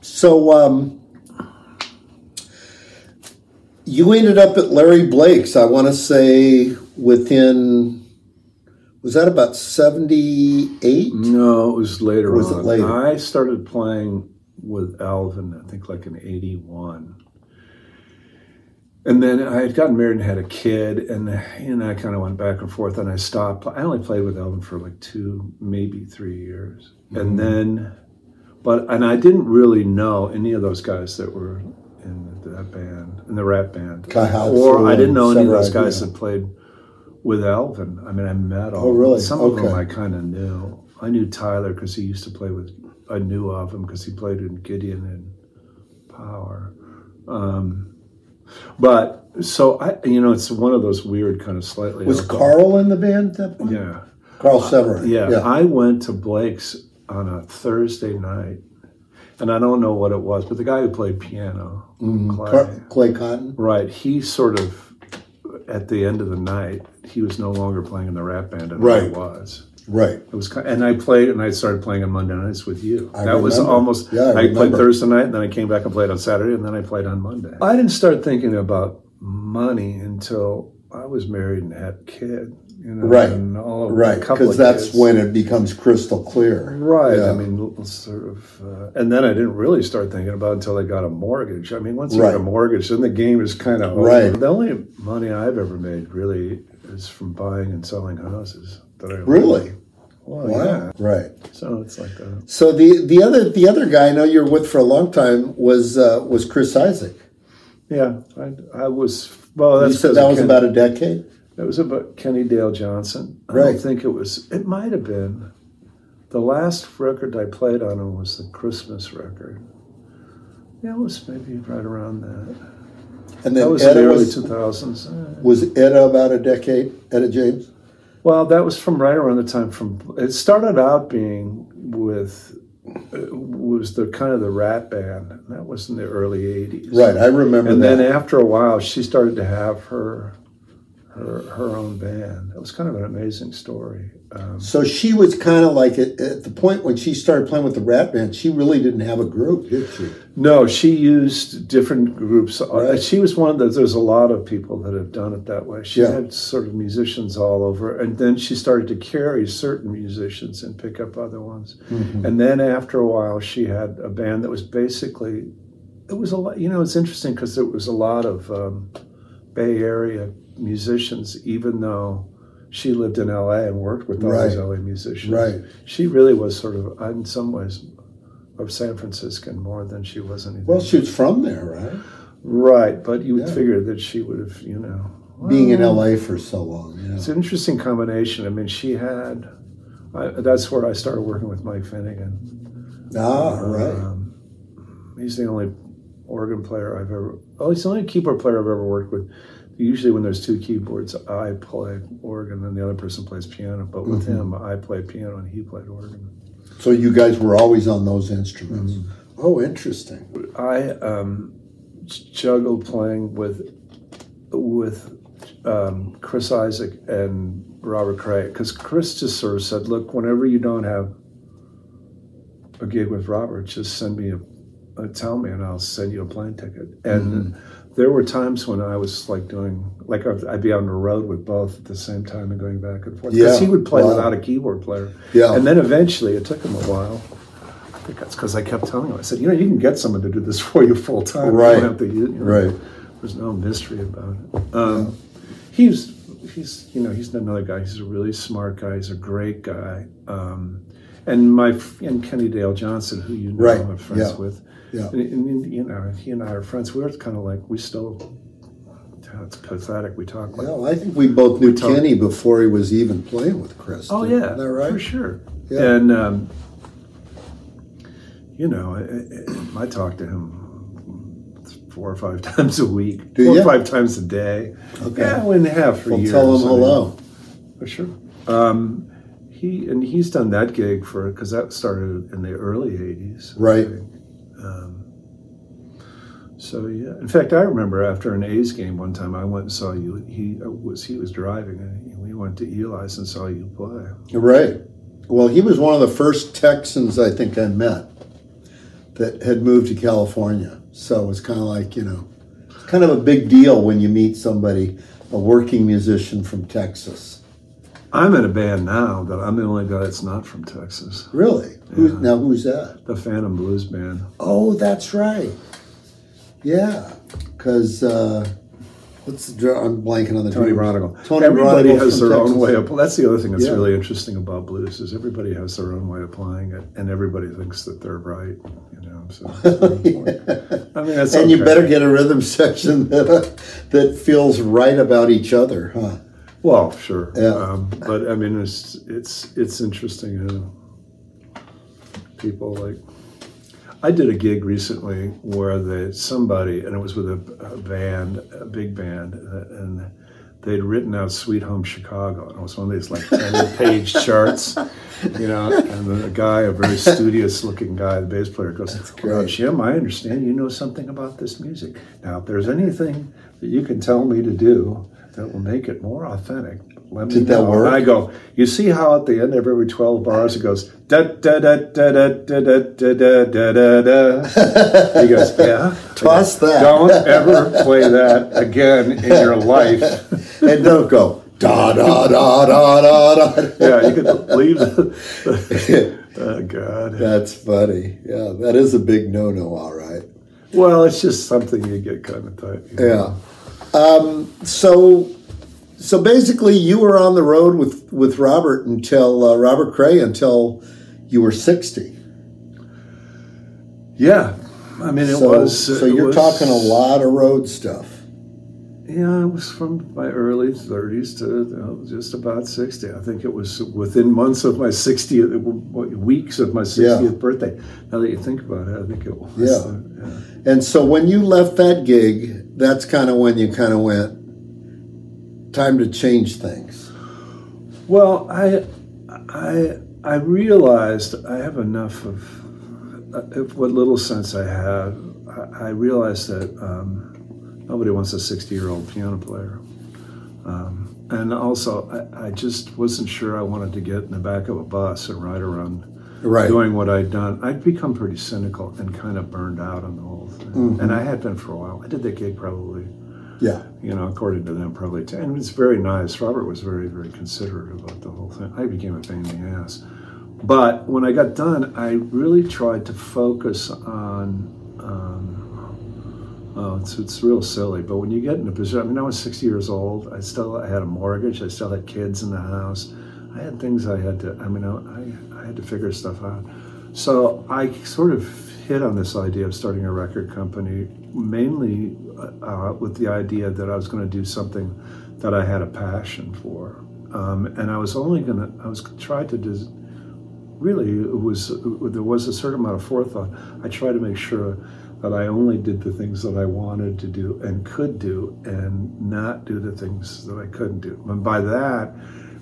B: so um, you ended up at Larry Blake's. I want to say within was that about seventy eight?
C: No, it was later
B: Was it
C: on.
B: later?
C: I started playing with Alvin, I think like in 81. And then I had gotten married and had a kid, and and I kind of went back and forth, and I stopped. I only played with Alvin for like two, maybe three years,
B: Mm-hmm.
C: and then, but and I didn't really know any of those guys that were in that band, in the rap band,
B: Kai
C: or I didn't know any of those guys
B: yeah.
C: that played with Alvin. I mean, I met all.
B: Oh, really?
C: Some of them I kind of knew. I knew Tyler because he used to play with. I knew of him because he played in Gideon and Power. Um, but so I, you know, it's one of those weird kind of slightly.
B: Was Carl in the band at that point?
C: Yeah,
B: Carl Severin.
C: yeah,
B: yeah.
C: I went to Blake's on a Thursday night, and I don't know what it was, but the guy who played piano,
B: Mm-hmm. Car- Clay Cotton.
C: right? He sort of at the end of the night, he was no longer playing in the rap band, and
B: Right.
C: I was.
B: Right.
C: It was, and I played, and I started playing on Monday nights with you.
B: I
C: that was almost.
B: Yeah, I
C: I, played
B: remember.
C: Thursday night, and then I came back and played on Saturday, and then I played on Monday. I didn't start thinking about money until I was married and had a kid. You know,
B: Right.
C: and all of,
B: Right.
C: a couple
B: Because that's
C: kids.
B: when it becomes crystal clear.
C: Right.
B: Yeah.
C: I mean, sort of. Uh, and then I didn't really start thinking about it until I got a mortgage. I mean, once you
B: Right.
C: get a mortgage, then the game is kind of over.
B: Right.
C: The only money I've ever made really is from buying and selling houses that I.
B: Really?
C: Well,
B: Wow.
C: yeah.
B: Right.
C: So it's like that.
B: So the the other the other guy I know you're with for a long time was uh, was Chris Isaak.
C: Yeah, I, I was. Well, that's
B: you said
C: 'cause
B: that was
C: Ken-
B: about a decade.
C: It was about Kenny Dale Johnson. I
B: Right.
C: don't think it was. It might have been. The last record I played on him was the Christmas record. Yeah, it was maybe right around that.
B: And
C: That was in the early 2000s. Uh,
B: was Etta about a decade? Etta James?
C: Well, that was from right around the time from. It started out being with was the kind of the Rat Band. and That was in the early '80s.
B: Right, I remember
C: And
B: that.
C: then after a while, she started to have her her her own band. It was kind of an amazing story. Um,
B: so she was kind of like at, at the point when she started playing with the Rat Band, she really didn't have a group, did she?
C: no, she used different groups. Uh,
B: Right.
C: She was one of those. There's a lot of people that have done it that way. She
B: Yeah.
C: had sort of musicians all over, and then she started to carry certain musicians and pick up other ones.
B: Mm-hmm.
C: And then after a while, she had a band that was basically, it was a lot, you know, it's interesting because it was a lot of um, Bay Area musicians, even though she lived in LA and worked with all these
B: Right.
C: LA musicians.
B: Right.
C: She really was sort of, in some ways, of San Franciscan more than she was anything.
B: Well, she was from there, right?
C: right, but you would
B: Yeah.
C: figure that she would have, you know.
B: Being in LA for so long. Yeah.
C: It's an interesting combination. I mean, she had, I, that's where I started working with Mike Finnegan.
B: Ah, right.
C: Um, he's the only organ player I've ever. Oh, he's the only keyboard player I've ever worked with. Usually, when there's two keyboards, I play organ and the other person plays piano. But with
B: Mm-hmm.
C: him, I played piano and he played organ.
B: So you guys were always on those instruments.
C: Mm-hmm.
B: Oh, interesting.
C: I um, juggled playing with with um, Chris Isaak and Robert Cray because Chris just sort of said, "Look, whenever you don't have a gig with Robert, just send me a, a tell me, and I'll send you a plane ticket." And there were times when I was like doing like I'd be on the road with both at the same time and going back and forth because
B: Yeah,
C: he would play
B: wow.
C: without a keyboard player.
B: Yeah.
C: And then eventually, it took him a while. I think that's because I kept telling him. I said, you know, you can get someone to do this for you full time.
B: Right.
C: You don't have to, you know,
B: Right.
C: There's no mystery about it. Um, He's he's you know he's another guy. He's a really smart guy. He's a great guy. Um, and my and Kenny Dale Johnson, who you know
B: Right,
C: I'm friends
B: yeah,
C: with.
B: Yeah.
C: And, and, you know, he and I are friends. We're kind of like we still. It's pathetic. We talk like.
B: Well, I think we both knew
C: talk-
B: Kenny before he was even playing with Chris.
C: Oh
B: Isn't
C: yeah,
B: that right?
C: for sure.
B: Yeah.
C: And um, you know, I, I, I talk to him four or five times a week,
B: Do
C: four
B: ya?
C: or five times a day.
B: Okay.
C: Yeah, we have for
B: Well,
C: years.
B: tell him
C: I mean,
B: hello.
C: for sure. Um, he and he's done that gig for because that started in the early '80s,
B: Right.
C: think. Um, so yeah, in fact, I remember after an A's game one time, I went and saw you. He uh, was he was driving, and we went to Eli's and saw you play.
B: Right. Well, he was one of the first Texans I think I met that had moved to California. So it was kind of like, you know, it's kind of a big deal when you meet somebody, a working musician from Texas.
C: I'm in a band now that I'm the only guy that's not from Texas.
B: Really? Who's,
C: Yeah.
B: now, who's that?
C: The Phantom Blues Band.
B: Oh, that's right. Yeah. Because, uh, what's the, dr- I'm blanking on the
C: Tony. Braunagel.
B: Tony
C: everybody
B: Braunagel
C: has their own way of. That's the other thing that's
B: Yeah.
C: really interesting about blues is everybody has their own way of playing it, and everybody thinks that they're right. You know, so I mean, that's
B: and you better get a rhythm section that, uh, that feels right about each other, huh?
C: Well, sure.
B: Yeah.
C: Um, but I mean, it's it's it's interesting how people like. I did a gig recently where the somebody, and it was with a, a band, a big band, and they'd written out "Sweet Home Chicago," and it was one of these like ten-page charts, you know. And the guy, a very studious-looking guy, the bass player, goes, well. "Jim, I understand you know something about this music. Now, if there's anything that you can tell me to do that will make it more authentic, let me
B: Did that
C: know."
B: work?
C: And I go, "You see how at the end of every twelve bars it goes da da da da da da da da da da da da." He goes, "Yeah."
B: Toss that.
C: Don't ever play that again in your life.
B: and don't go da da da da da da.
C: Yeah, you could leave the. oh God.
B: That's funny. Yeah, that is a big no-no. All right.
C: Well, it's just something you get kind of tight. you know.
B: Yeah. Um, so, so basically, you were on the road with with Robert until uh, Robert Cray until you were sixty.
C: Yeah. I mean, it
B: so,
C: was.
B: so
C: it
B: you're
C: was-
B: talking a lot of road stuff.
C: Yeah, it was from my early 30s to just about 60. I think it was within months of my 60th, weeks of my 60th
B: Yeah.
C: birthday. Now that you think about it, I think it was.
B: Yeah.
C: uh, yeah.
B: And so when you left that gig, that's kind of when you kind of went, time to change things.
C: Well, I, I, I realized I have enough of, uh, of what little sense I have. I, I realized that um, nobody wants a 60 year old piano player. Um, and also, I, I just wasn't sure I wanted to get in the back of a bus and ride around
B: Right.
C: doing what I'd done. I'd become pretty cynical and kind of burned out on the whole thing. And I had been for a while. I did that gig probably
B: Yeah.
C: you know, according to them, probably 10. And it's very nice. Robert was very, very considerate about the whole thing. I became a pain in the ass. But when I got done, I really tried to focus on. Um, oh, it's, it's real silly, but when you get in a position, I mean, I was 60 years old. I still I had a mortgage. I still had kids in the house. I had things I had to, I mean, I, I had to figure stuff out. So I sort of hit on this idea of starting a record company mainly uh, with the idea that I was going to do something that I had a passion for. Um, and I was only going to, I was tried to des- really, it was, there was a certain amount of forethought. I tried to make sure that I only did the things that I wanted to do and could do and not do the things that I couldn't do. And by that,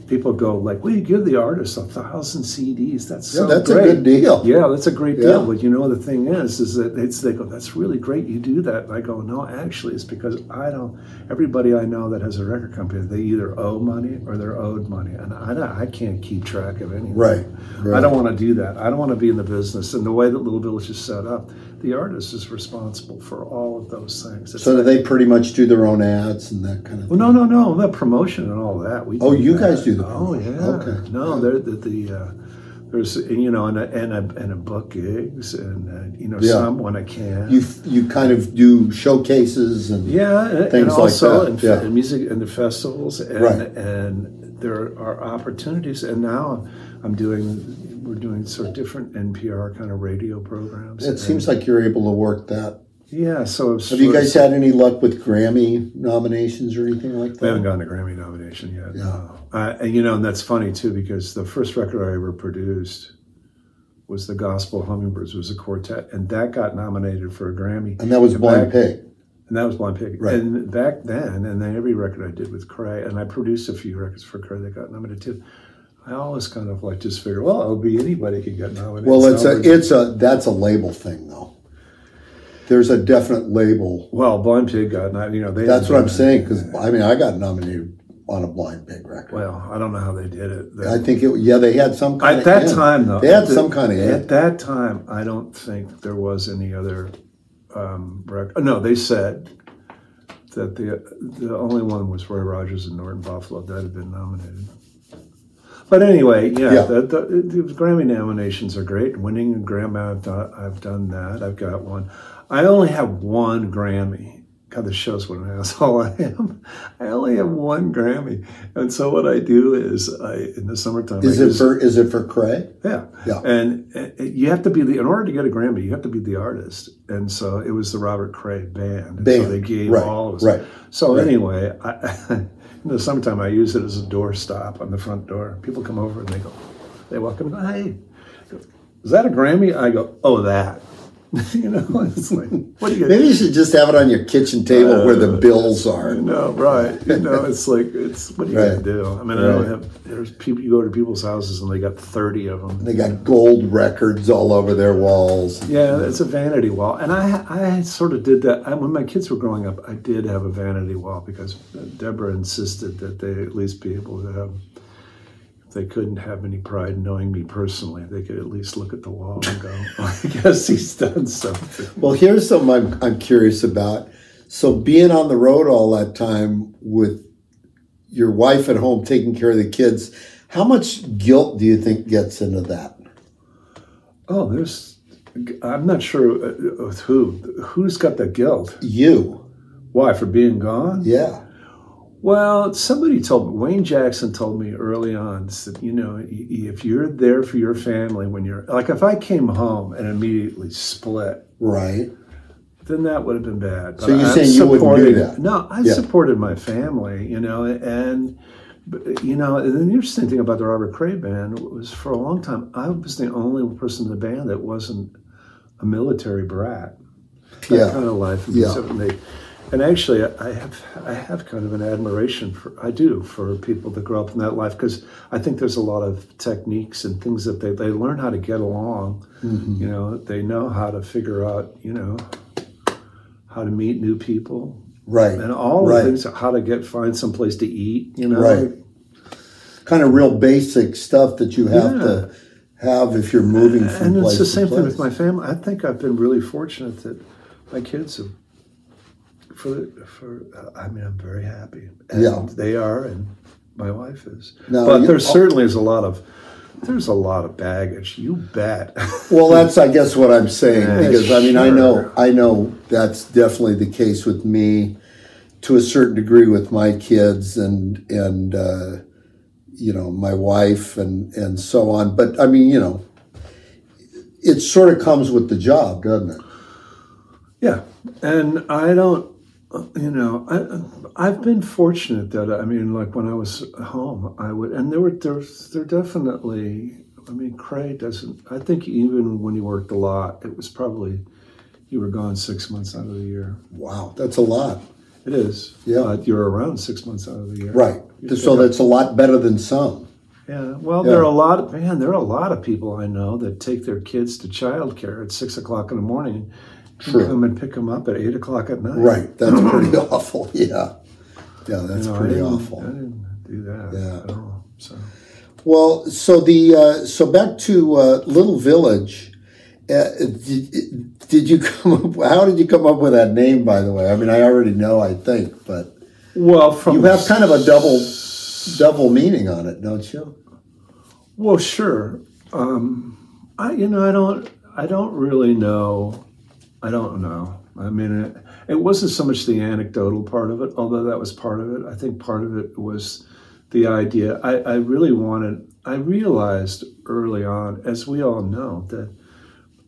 C: people go like, "Well, you give the artist a thousand CDs. That's
B: Yeah,
C: so
B: that's a
C: great."
B: good deal.
C: Yeah, that's a great
B: Yeah.
C: deal. But you know, the thing is, is that it's they go, "That's really great. You do that." And I go, "No, actually, it's because I don't. Everybody I know that has a record company, they either owe money or they're owed money, and I I can't keep track of anything.
B: Right. right.
C: I don't want to do that. I don't want to be in the business. And the way that Little Village is set up, the artist is responsible for all of those things. It's
B: So do they pretty much do their own ads and that kind of
C: well, no, no, no, the promotion and all that. We
B: Oh, you
C: that.
B: guys do the
C: Oh, yeah.
B: Okay.
C: No, they're the, the uh, there's you know and a, and a, and a book gigs and uh, you know
B: Yeah.
C: some when I can.
B: You you kind of do showcases and
C: yeah, and, and
B: things like that,
C: and,
B: yeah.
C: and music and the festivals and
B: Right.
C: and there are opportunities. And now I'm doing we're doing sort of different NPR kind of radio programs.
B: it seems like you're able to work that.
C: yeah. So
B: Have you
C: sort of-
B: guys had any luck with Grammy nominations or anything like that?
C: We haven't gotten a Grammy nomination yet.
B: Yeah.
C: No. Uh, and you know, and that's funny too because the first record I ever produced was the Gospel Hummingbirds. It was a quartet, and that got nominated for a Grammy.
B: And that was Blind
C: back-
B: Pig.
C: And that was Blind Pig.
B: Right.
C: And back then, and then every record I did with Cray, and I produced a few records for Cray that got nominated too. I always kind of like just figure, well, it'll be anybody can get nominated.
B: Well, it's a it's a that's a label thing though. There's a definite label.
C: well, Blind Pig got nominated. You know, they
B: That's what I'm saying because I mean I got nominated on a Blind Pig record.
C: Well, I don't know how they did it.
B: I think it yeah they had some kind of
C: At
B: of
C: that
B: end.
C: time, though,
B: they had
C: the-
B: some kind of
C: At
B: end.
C: that time, I don't think there was any other um, record. No, they said that the the only one was Roy Rogers and Norton Buffalo that had been nominated. But anyway, yeah,
B: Yeah.
C: The, the, the Grammy nominations are great. Winning a Grammy, I've done, I've done that. I've got one. I only have one Grammy. God, this shows what an asshole I am. I only have one Grammy, and so what I do is, I in the summertime,
B: Is
C: I
B: it for is it for Cray?
C: yeah.
B: Yeah.
C: And uh, you have to be the, in order to get a Grammy, you have to be the artist. And so it was the Robert Cray band. And so they gave
B: right,
C: all of us.
B: right,
C: So
B: right.
C: anyway, I, in the summertime, I use it as a door stop on the front door. People come over and they go, they walk in and go, hey, is that a Grammy? I go, oh, that. you know, it's like, what do you
B: Maybe you should just have it on your kitchen table where the uh, bills are.
C: no, right. You know, it's like it's what are you
B: Right.
C: gonna do? I mean, I don't have. There's people. You go to people's houses and they got thirty of them.
B: They got gold records all over their walls.
C: Yeah, it's a vanity wall, and I I sort of did that I, when my kids were growing up. I did have a vanity wall because Deborah insisted that they at least be able to have. They couldn't have any pride in knowing me personally, they could at least look at the wall and go, "I guess he's done something."
B: Well, here's something I'm, I'm curious about. So, being on the road all that time with your wife at home taking care of the kids, how much guilt do you think gets into that?
C: Oh, there's. I'm not sure uh, with who. Who's got the guilt?
B: You,
C: Why for being gone?
B: yeah,
C: Well, somebody told me, Wayne Jackson told me early on that, you know, if you're there for your family when you're, like if I came home and immediately split,
B: right,
C: then that would have been bad.
B: So you're
C: I'm
B: saying you wouldn't do that?
C: No, I
B: Yeah.
C: supported my family, you know, and you know, and the interesting thing about the Robert Cray band was for a long time I was the only person in the band that wasn't a military brat. That
B: Yeah.
C: kind of life.
B: Yeah.
C: so they- and actually, I have I have kind of an admiration for I do for people that grow up in that life because I think there's a lot of techniques and things that they they learn how to get along.
B: Mm-hmm.
C: You know, they know how to figure out you know how to meet new people
B: Right.
C: and all
B: right.
C: the things how to get find some place to eat. You know,
B: Right. Kind of real basic stuff that you have
C: Yeah.
B: to have if you're moving from
C: and
B: place
C: it's the same thing with my family. I think I've been really fortunate that my kids have. For for, uh, I mean, I'm very happy. And
B: Yeah.
C: they are, and my wife is.
B: Now,
C: but
B: you-
C: there certainly is a lot of there's a lot of baggage. You bet.
B: Well, that's I guess what I'm saying
C: Yeah,
B: because I mean I know. I know that's definitely the case with me to a certain degree with my kids and and uh, you know my wife and and so on. But I mean you know it sort of comes with the job, doesn't it?
C: Yeah, and I don't, you know, I I've been fortunate that I mean, like when I was home, I would, and there were there there definitely. I mean, Cray doesn't. I think even when he worked a lot, it was probably you were gone six months out of the year.
B: Wow, that's a lot,
C: It is.
B: Yeah.
C: Uh, you're around six months out of the year.
B: right?
C: You
B: So
C: up-
B: that's a lot better than some.
C: Yeah. Well,
B: Yeah.
C: there are a lot of man. There are a lot of people I know that take their kids to childcare at six o'clock in the morning.
B: True.
C: And come and pick them up at eight o'clock at night.
B: Right, that's pretty awful. Yeah, yeah, that's
C: You know, I
B: pretty
C: didn't-
B: awful.
C: I didn't do that
B: Yeah.
C: at all. So
B: Well, so the uh, so back to uh, Little Village. Uh, did, did you come up? How did you come up with that name? By the way, I mean I already know. I think, but
C: well, from
B: you have kind of a double double meaning on it, don't you?
C: well, sure. Um, I you know I don't I don't really know. I don't know. I mean, it, it wasn't so much the anecdotal part of it, although that was part of it. I think part of it was the idea. I, I really wanted. I realized early on, as we all know, that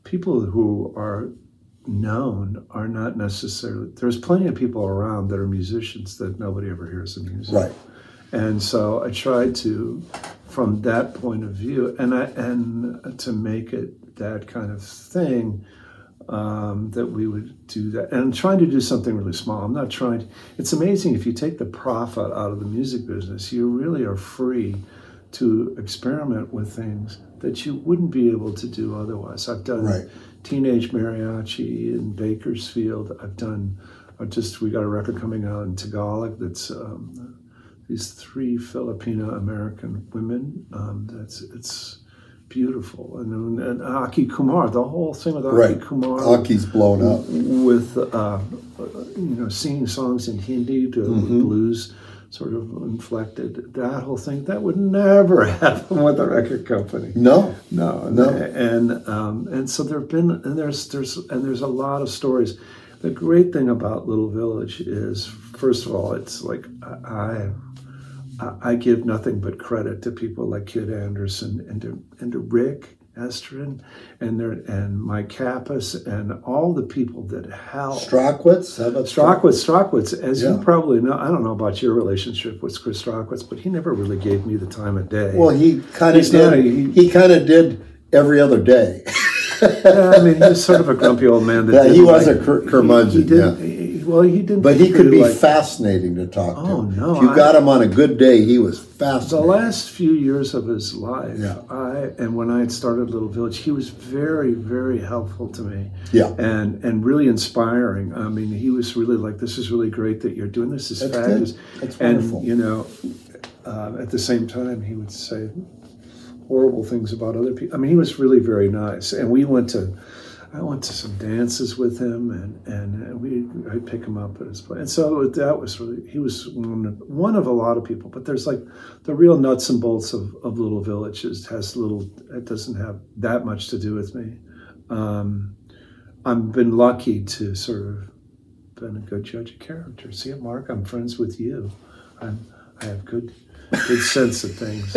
C: people who are known are not necessarily. There's plenty of people around that are musicians that nobody ever hears the music.
B: Right.
C: And so I tried to, from that point of view, and I and to make it that kind of thing, um, that we would do that, and I'm trying to do something really small. I'm not trying. To, it's amazing if you take the profit out of the music business, you really are free to experiment with things that you wouldn't be able to do otherwise. I've done
B: Right.
C: teenage mariachi in Bakersfield. I've done. I just we got a record coming out in Tagalog that's. Um, these three Filipino American women. Um, that's it's beautiful, and, and Aki Kumar, the whole thing with Aki
B: Right.
C: Kumar,
B: Aki's blown up.
C: with uh, you know singing songs in Hindi to
B: Mm-hmm.
C: blues sort of inflected. That whole thing that would never happen with a record company.
B: No,
C: No,
B: No.
C: and um, and so there've been and there's there's and there's a lot of stories. The great thing about Little Village is, first of all, it's like I I, give nothing but credit to people like Kid Andersen and to and to Rick Estrin and their and Mike Kappus and all the people that helped.
B: Strachwitz. About
C: Strachwitz, Strachwitz, as
B: Yeah.
C: you probably know, I don't know about your relationship with Chris Strachwitz, but he never really gave me the time of day.
B: Well, he kind of
C: He's not he-
B: he kind of did every other day.
C: Yeah, I mean, he was sort of a grumpy old man. That
B: Yeah, he was
C: like-
B: a cur- curmudgeon,
C: He, he- well, he didn't.
B: But he could be
C: like-
B: fascinating to talk to.
C: Oh, no,
B: If you
C: I-
B: got him on a good day, he was fascinating.
C: The last few years of his life,
B: Yeah.
C: I and when I had started Little Village, he was very, very helpful to me.
B: Yeah.
C: and and really inspiring. I mean, he was really like, "This is really great that you're doing this. Is
B: That's
C: fabulous."
B: good. That's
C: and you know, uh, at the same time, he would say horrible things about other people. I mean, he was really very nice, and we went to. I went to some dances with him, and and we I'd pick him up at his place, and so that was really he was one of, one of a lot of people. But there's like the real nuts and bolts of, of Little Village is, has little. It doesn't have that much to do with me. Um, I've been lucky to sort of been a good judge of character. See, Mark, I'm friends with you. I'm I have good good sense of things.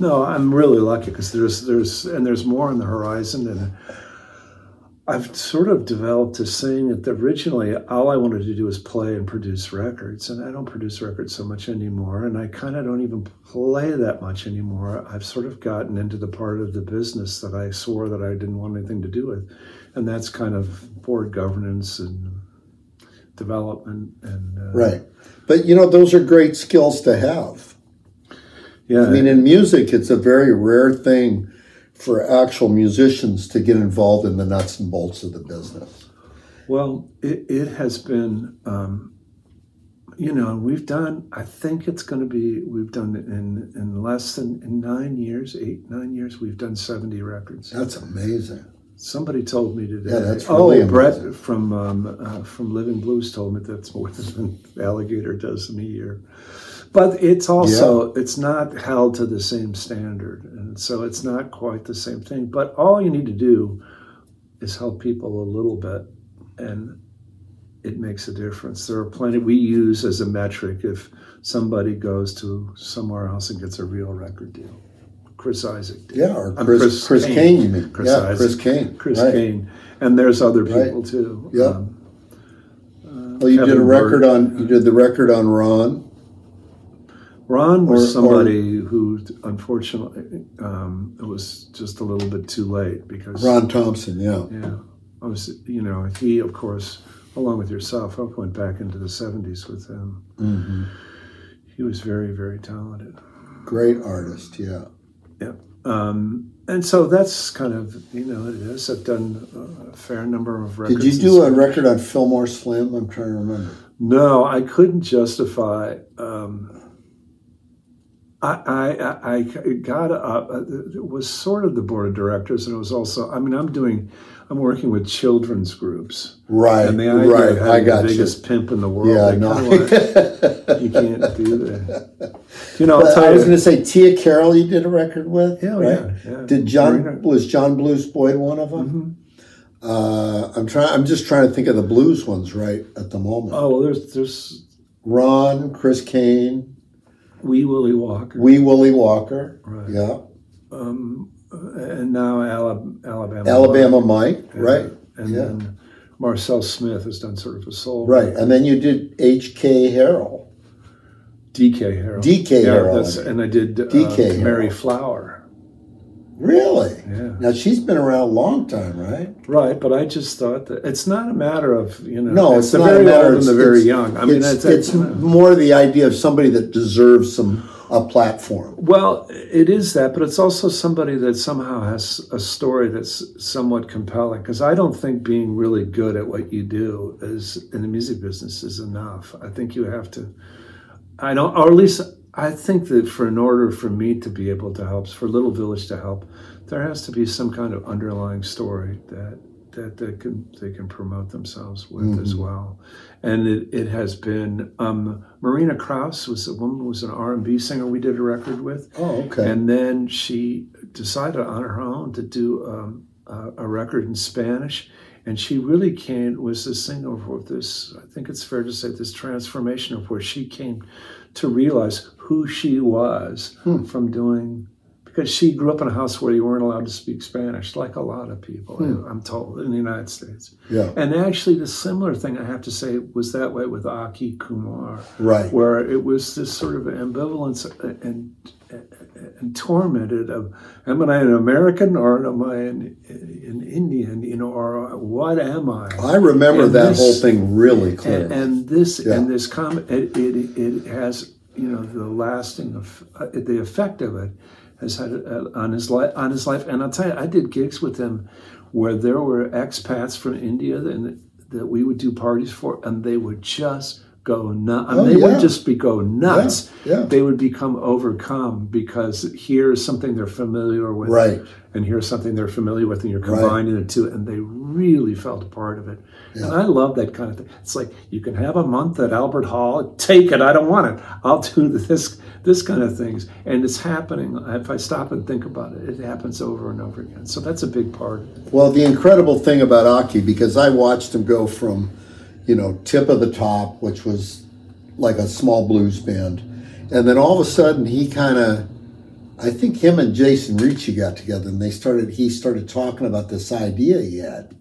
C: No, I'm really lucky because there's there's and there's more on the horizon, and I've sort of developed a saying that originally all I wanted to do was play and produce records, and I don't produce records so much anymore, and I kind of don't even play that much anymore. I've sort of gotten into the part of the business that I swore that I didn't want anything to do with, and that's kind of board governance and development and uh,
B: Right. But you know, those are great skills to have.
C: Yeah,
B: I mean, in music, it's a very rare thing for actual musicians to get involved in the nuts and bolts of the business.
C: Well, it, it has been, um, you know, we've done, I think it's going to be, we've done in, in less than in nine years, eight, nine years, we've done 70 records.
B: That's amazing.
C: Somebody told me today.
B: Yeah, that's really
C: oh,
B: really
C: Brett
B: amazing.
C: from um, uh, from Living Blues told me that's more than Alligator does in a year. But it's also it's not held to the same standard, and so it's not quite the same thing. But all you need to do is help people a little bit, and it makes a difference. There are plenty we use as a metric if somebody goes to somewhere else and gets a real record deal. Chris Isaak did.
B: Yeah, or
C: I'm
B: Chris, Chris, Cain. you mean?
C: Chris
B: yeah,
C: Isaak.
B: Chris Cain.
C: Chris
B: right.
C: Cain, and there's other
B: Right.
C: people too.
B: Yeah.
C: Um,
B: Well, you did a record
C: Burt.
B: on you did the record on Ron.
C: Ron was
B: Or- or-
C: somebody who, unfortunately, um, it was just a little bit too late because
B: Ron Thompson. Yeah.
C: Yeah, I was. You know, he of course, along with yourself, I went back into the '70s with him.
B: hmm
C: He was very, very talented.
B: Great artist. Yeah.
C: Um, and so that's kind of you know it is. I've done a fair number of records.
B: Did you do a record on Fillmore Slim? I'm trying to remember.
C: No, I couldn't justify. Um, I, I, I got up. It was sort of the board of directors, and it was also. I mean, I'm doing. I'm working with children's groups,
B: Right.
C: and the idea
B: right.
C: of having
B: I got
C: the
B: you.
C: biggest pimp in the world.
B: Yeah. No.
C: you can't do that. You know,
B: I was going to say Tia Carroll. You did a record with.
C: Yeah,
B: right?
C: yeah, yeah.
B: Did John
C: Marina-
B: was John Blues Boyd one of them?
C: Mhm.
B: Uh, I'm trying. I'm just trying to think of the blues ones right at the moment.
C: Oh, well, there's there's
B: Ron, Chris Cain,
C: Wee Willie Walker.
B: Wee Willie Walker.
C: Right.
B: Yeah.
C: um, and now Alabama. Alabama.
B: Alabama Mike.
C: Yeah.
B: Right.
C: And
B: Yeah.
C: then Marcel Smith has done sort of a soul.
B: Right. And then you did H.K. Harrell.
C: DK Harrell.
B: DK
C: yeah, Harrell. And I did uh,
B: DK
C: Mary Flower.
B: Really?
C: Yeah.
B: Now she's been around a long time, right?
C: Right, but I just thought that it's not a matter of you know.
B: No,
C: it's,
B: it's
C: the
B: not a
C: very
B: matter.
C: old
B: It's,
C: and the very young. I mean,
B: it's,
C: it's,
B: it's more the idea of somebody that deserves some a platform.
C: well, it is that, but it's also somebody that somehow has a story that's somewhat compelling. Because I don't think being really good at what you do is in the music business is enough. I think you have to. I don't, or at least I think that for in order for me to be able to help, for Little Village to help, there has to be some kind of underlying story that that they can they can promote themselves with as well. And it, it has been um, Marina Crouse was a woman who was an R and B singer we did a record with,
B: Oh, okay.
C: and then she decided on her own to do um, a, a record in Spanish. And she really came was this thing of this. I think it's fair to say this transformation of where she came to realize who she was
B: Hmm.
C: from doing because she grew up in a house where you weren't allowed to speak Spanish, like a lot of people,
B: Hmm.
C: I'm told, in the United States.
B: yeah.
C: And actually, the similar thing I have to say was that way with Aki Kumar,
B: Right.
C: where it was this sort of ambivalence and, and, and tormented of, am I an American or am I an, an Indian, you know, or what am I?
B: I remember
C: And
B: that
C: this-
B: whole thing really clearly.
C: And, and this
B: Yeah.
C: and this comment, it, it it has you know the lasting of uh, the effect of it has had uh, on his life on his life. And I'll tell you, I did gigs with him where there were expats from India and that we would do parties for, and they would just go nuts.
B: Oh,
C: they
B: yeah.
C: would just be go nuts.
B: Yeah, yeah.
C: They would become overcome because here's something they're familiar with,
B: Right.
C: and here's something they're familiar with, and you're
B: Right.
C: combining the two, and they really felt a part of it. And I love that kind of thing. It's like you can have a month at Albert Hall, take it. I don't want it. I'll do this this kind of things, and it's happening. If I stop and think about it, it happens over and over again. So that's a big part.
B: Well, the incredible thing about Aki, because I watched him go from, you know, tip of the top, which was like a small blues band, and then all of a sudden he kind of, I think him and Jason Ricci got together and they started. He started talking about this idea he had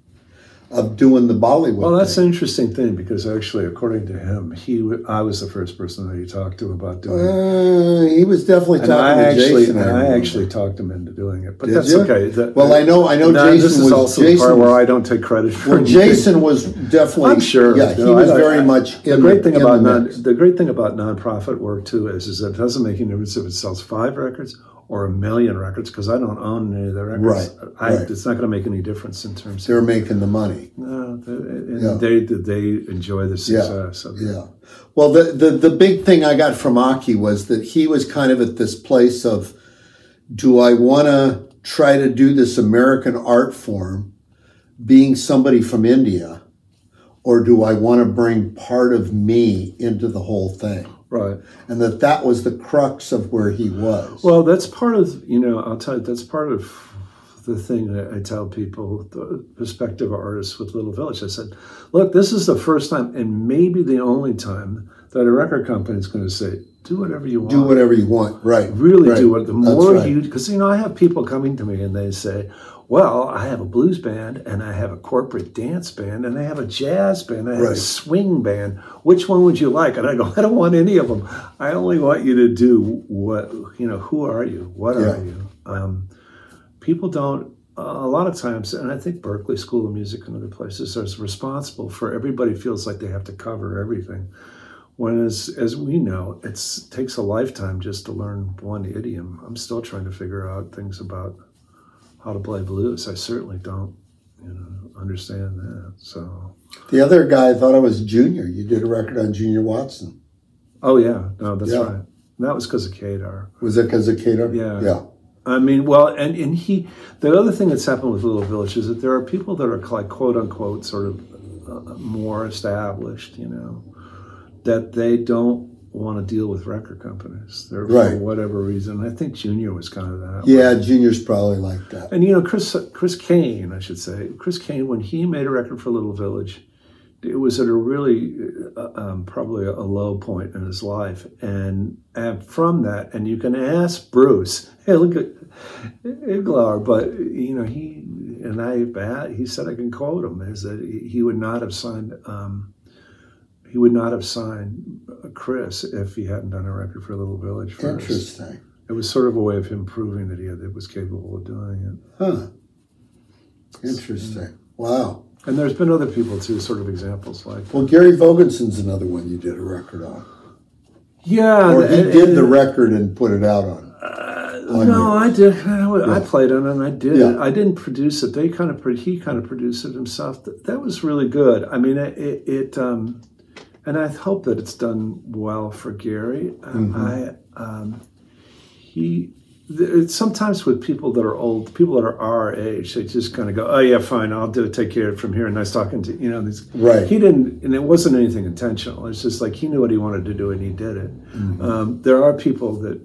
B: of doing the Bollywood.
C: Well, that's
B: thing.
C: an interesting thing because actually, according to him, he w- I was the first person that he talked to about doing it.
B: Uh, he was definitely
C: And
B: talking
C: I
B: to
C: actually,
B: Jason.
C: I
B: remember.
C: actually talked him into doing it, but
B: Did
C: that's
B: you?
C: okay. The-
B: Well, I know, I know.
C: No,
B: Jason
C: this is
B: was.
C: also
B: Jason
C: the part where
B: was-
C: I don't take credit for
B: Well,
C: anything.
B: Jason was definitely.
C: I'm sure.
B: Yeah, he was
C: I-
B: very
C: I-
B: much.
C: The
B: in
C: great thing
B: in
C: about
B: the
C: non, the great thing about nonprofit work too is is that it doesn't make any difference if it sells five records or a million records because I don't own any of the records.
B: Right,
C: I,
B: right.
C: It's not going to make any difference in terms.
B: they're
C: of
B: making the money.
C: no, the, and
B: Yeah.
C: they they enjoy the success. of it.
B: Yeah. Well, the, the, the big thing I got from Aki was that he was kind of at this place of do I want to try to do this American art form being somebody from India, or do I want to bring part of me into the whole thing?
C: Right.
B: And that that was the crux of where he was.
C: Well, that's part of you know. I'll tell you that's part of the thing that I tell people, the prospective artists with Little Village. I said, look, this is the first time, and maybe the only time that a record company is going to say, do whatever you want.
B: do whatever you want. Right.
C: really
B: right.
C: do it. The more
B: right.
C: you, because you know, I have people coming to me and they say, "Well, I have a blues band, and I have a corporate dance band, and I have a jazz band, and I have a swing band. Which one would you like?" And I go, "I don't want any of them. I only want you to do what you know. Who are you? What
B: Yeah.
C: are you?" Um, people don't. a lot of times, and I think Berklee School of Music and other places are responsible for everybody feels like they have to cover everything. When, as, as we know, it takes a lifetime just to learn one idiom. I'm still trying to figure out things about how to play blues. I certainly don't, you know, understand that. So,
B: The other guy I thought I was Junior. You did a record on Junior Watson.
C: oh yeah, no, that's
B: Yeah.
C: right. And that was because of Kadar.
B: Was that because of Cato?
C: Yeah.
B: Yeah.
C: I mean, well, and, and he, the other thing that's happened with Little Village is that there are people that are like quote unquote sort of uh, more established, you know, that they don't want to deal with record companies. They're for
B: Right.
C: whatever reason. I think Junior was kind of that. way.
B: Yeah, Junior's probably like that.
C: And you know, Chris Chris Cain, I should say, Chris Cain, when he made a record for Little Village, it was at a really uh, um, probably a, low point in his life, and, and from that, and you can ask Bruce, hey, look at Iglauer, but you know he and I, he said I can quote him is that he would not have signed. Um, he would not have signed Chris if he hadn't done a record for Little Village first.
B: Interesting.
C: It was sort of a way of him proving that he had, was capable of doing it.
B: Huh. Interesting. Wow.
C: And there's been other people too, sort of examples like.
B: Well, Gary Vogensen's another one you did a record on.
C: Yeah,
B: Or he
C: and-
B: did the record and put it out on. on
C: No, I did. I, I played on it and I did
B: Yeah.
C: it. I didn't produce it. They kind of, he kind of produced it himself. That, that was really good. I mean, it, it, it um, and I hope that it's done well for Gary. Um, I, um, he, th- sometimes with people that are old, people that are our age, they just kind of go, "Oh yeah, fine, I'll do it. Take care of it from here." And nice talking to you know these.
B: Right.
C: He didn't, and it wasn't anything intentional. It's just like he knew what he wanted to do and he did it. Um, there are people that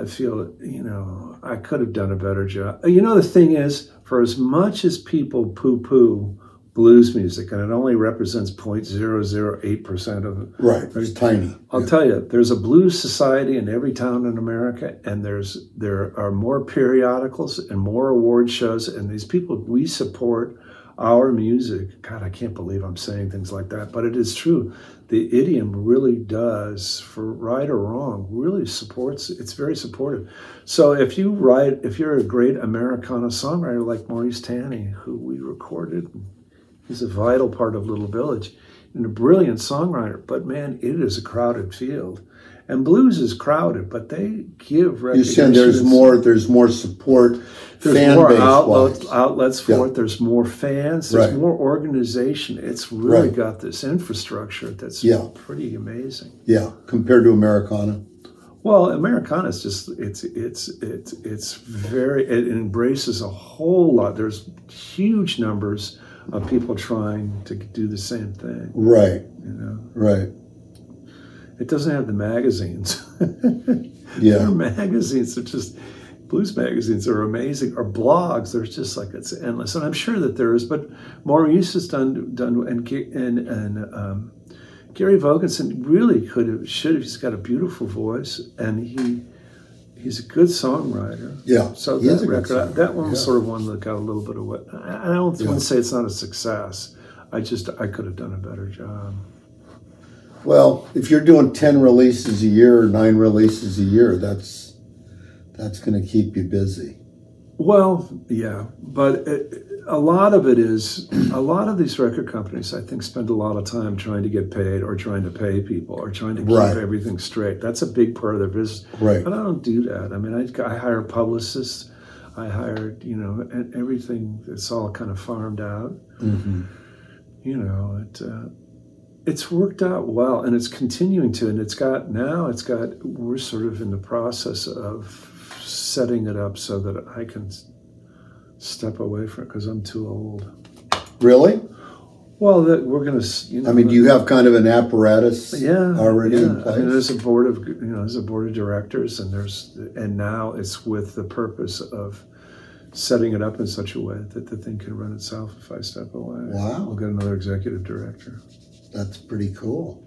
C: I feel, you know, I could have done a better job. You know, the thing is, for as much as people poo poo blues music, and it only represents 0.008% of it,
B: Right. It's tiny.
C: I'll tell you, there's a blues society in every town in America, and there's there are more periodicals and more award shows, and these people we support our music. God, I can't believe I'm saying things like that, but it is true. The idiom really does, for right or wrong, really supports. It's very supportive. So if you write, if you're a great Americana songwriter like Maurice Tani, who we recorded, he's a vital part of Little Village and a brilliant songwriter, but man, it is a crowded field. And blues is crowded, but they give
B: You
C: recognition.
B: said there's more. There's more support.
C: there's more outlets, outlets for
B: Yeah.
C: it. There's more fans. There's
B: Right.
C: more organization. It's really
B: Right.
C: got this infrastructure that's
B: Yeah.
C: pretty amazing.
B: Yeah, compared to Americana.
C: Well, Americana is just it's it's it's it's very it embraces a whole lot. There's huge numbers of people trying to do the same thing.
B: Right.
C: You know,
B: Right.
C: it doesn't have the magazines.
B: Yeah.
C: Their magazines are just blues magazines are amazing or blogs there's just like it's endless and i'm sure that there is but maurice has done done and and and um, gary vogensen really could have should have he's got a beautiful voice and he he's a good songwriter.
B: Yeah.
C: So that
B: a
C: record, that one was
B: Yeah.
C: sort of one that got a little bit of what I I don't
B: Yeah.
C: want to say it's not a success. I just I could have done a better job.
B: Well, if you're doing ten releases a year or nine releases a year, that's that's going to keep you busy.
C: Well, yeah, but it, a lot of it is a lot of these record companies. I think spend a lot of time trying to get paid, or trying to pay people, or trying to keep
B: Right.
C: everything straight. That's a big part of their business.
B: Right.
C: But I don't do that. I mean, I, I hire publicists. I hired, you know, and everything. It's all kind of farmed out.
B: hmm
C: You know, it. Uh, it's worked out well, and it's continuing to. And it's got now. It's got. We're sort of in the process of setting it up so that I can step away from it because I'm too old.
B: Really?
C: Well, that we're gonna. You know,
B: I mean, do you have kind of an apparatus
C: yeah
B: already
C: yeah.
B: in
C: I mean, there's a board of you know there's a board of directors, and there's and now it's with the purpose of setting it up in such a way that the thing can run itself if I step away.
B: Wow.
C: We'll get another executive director.
B: That's pretty cool.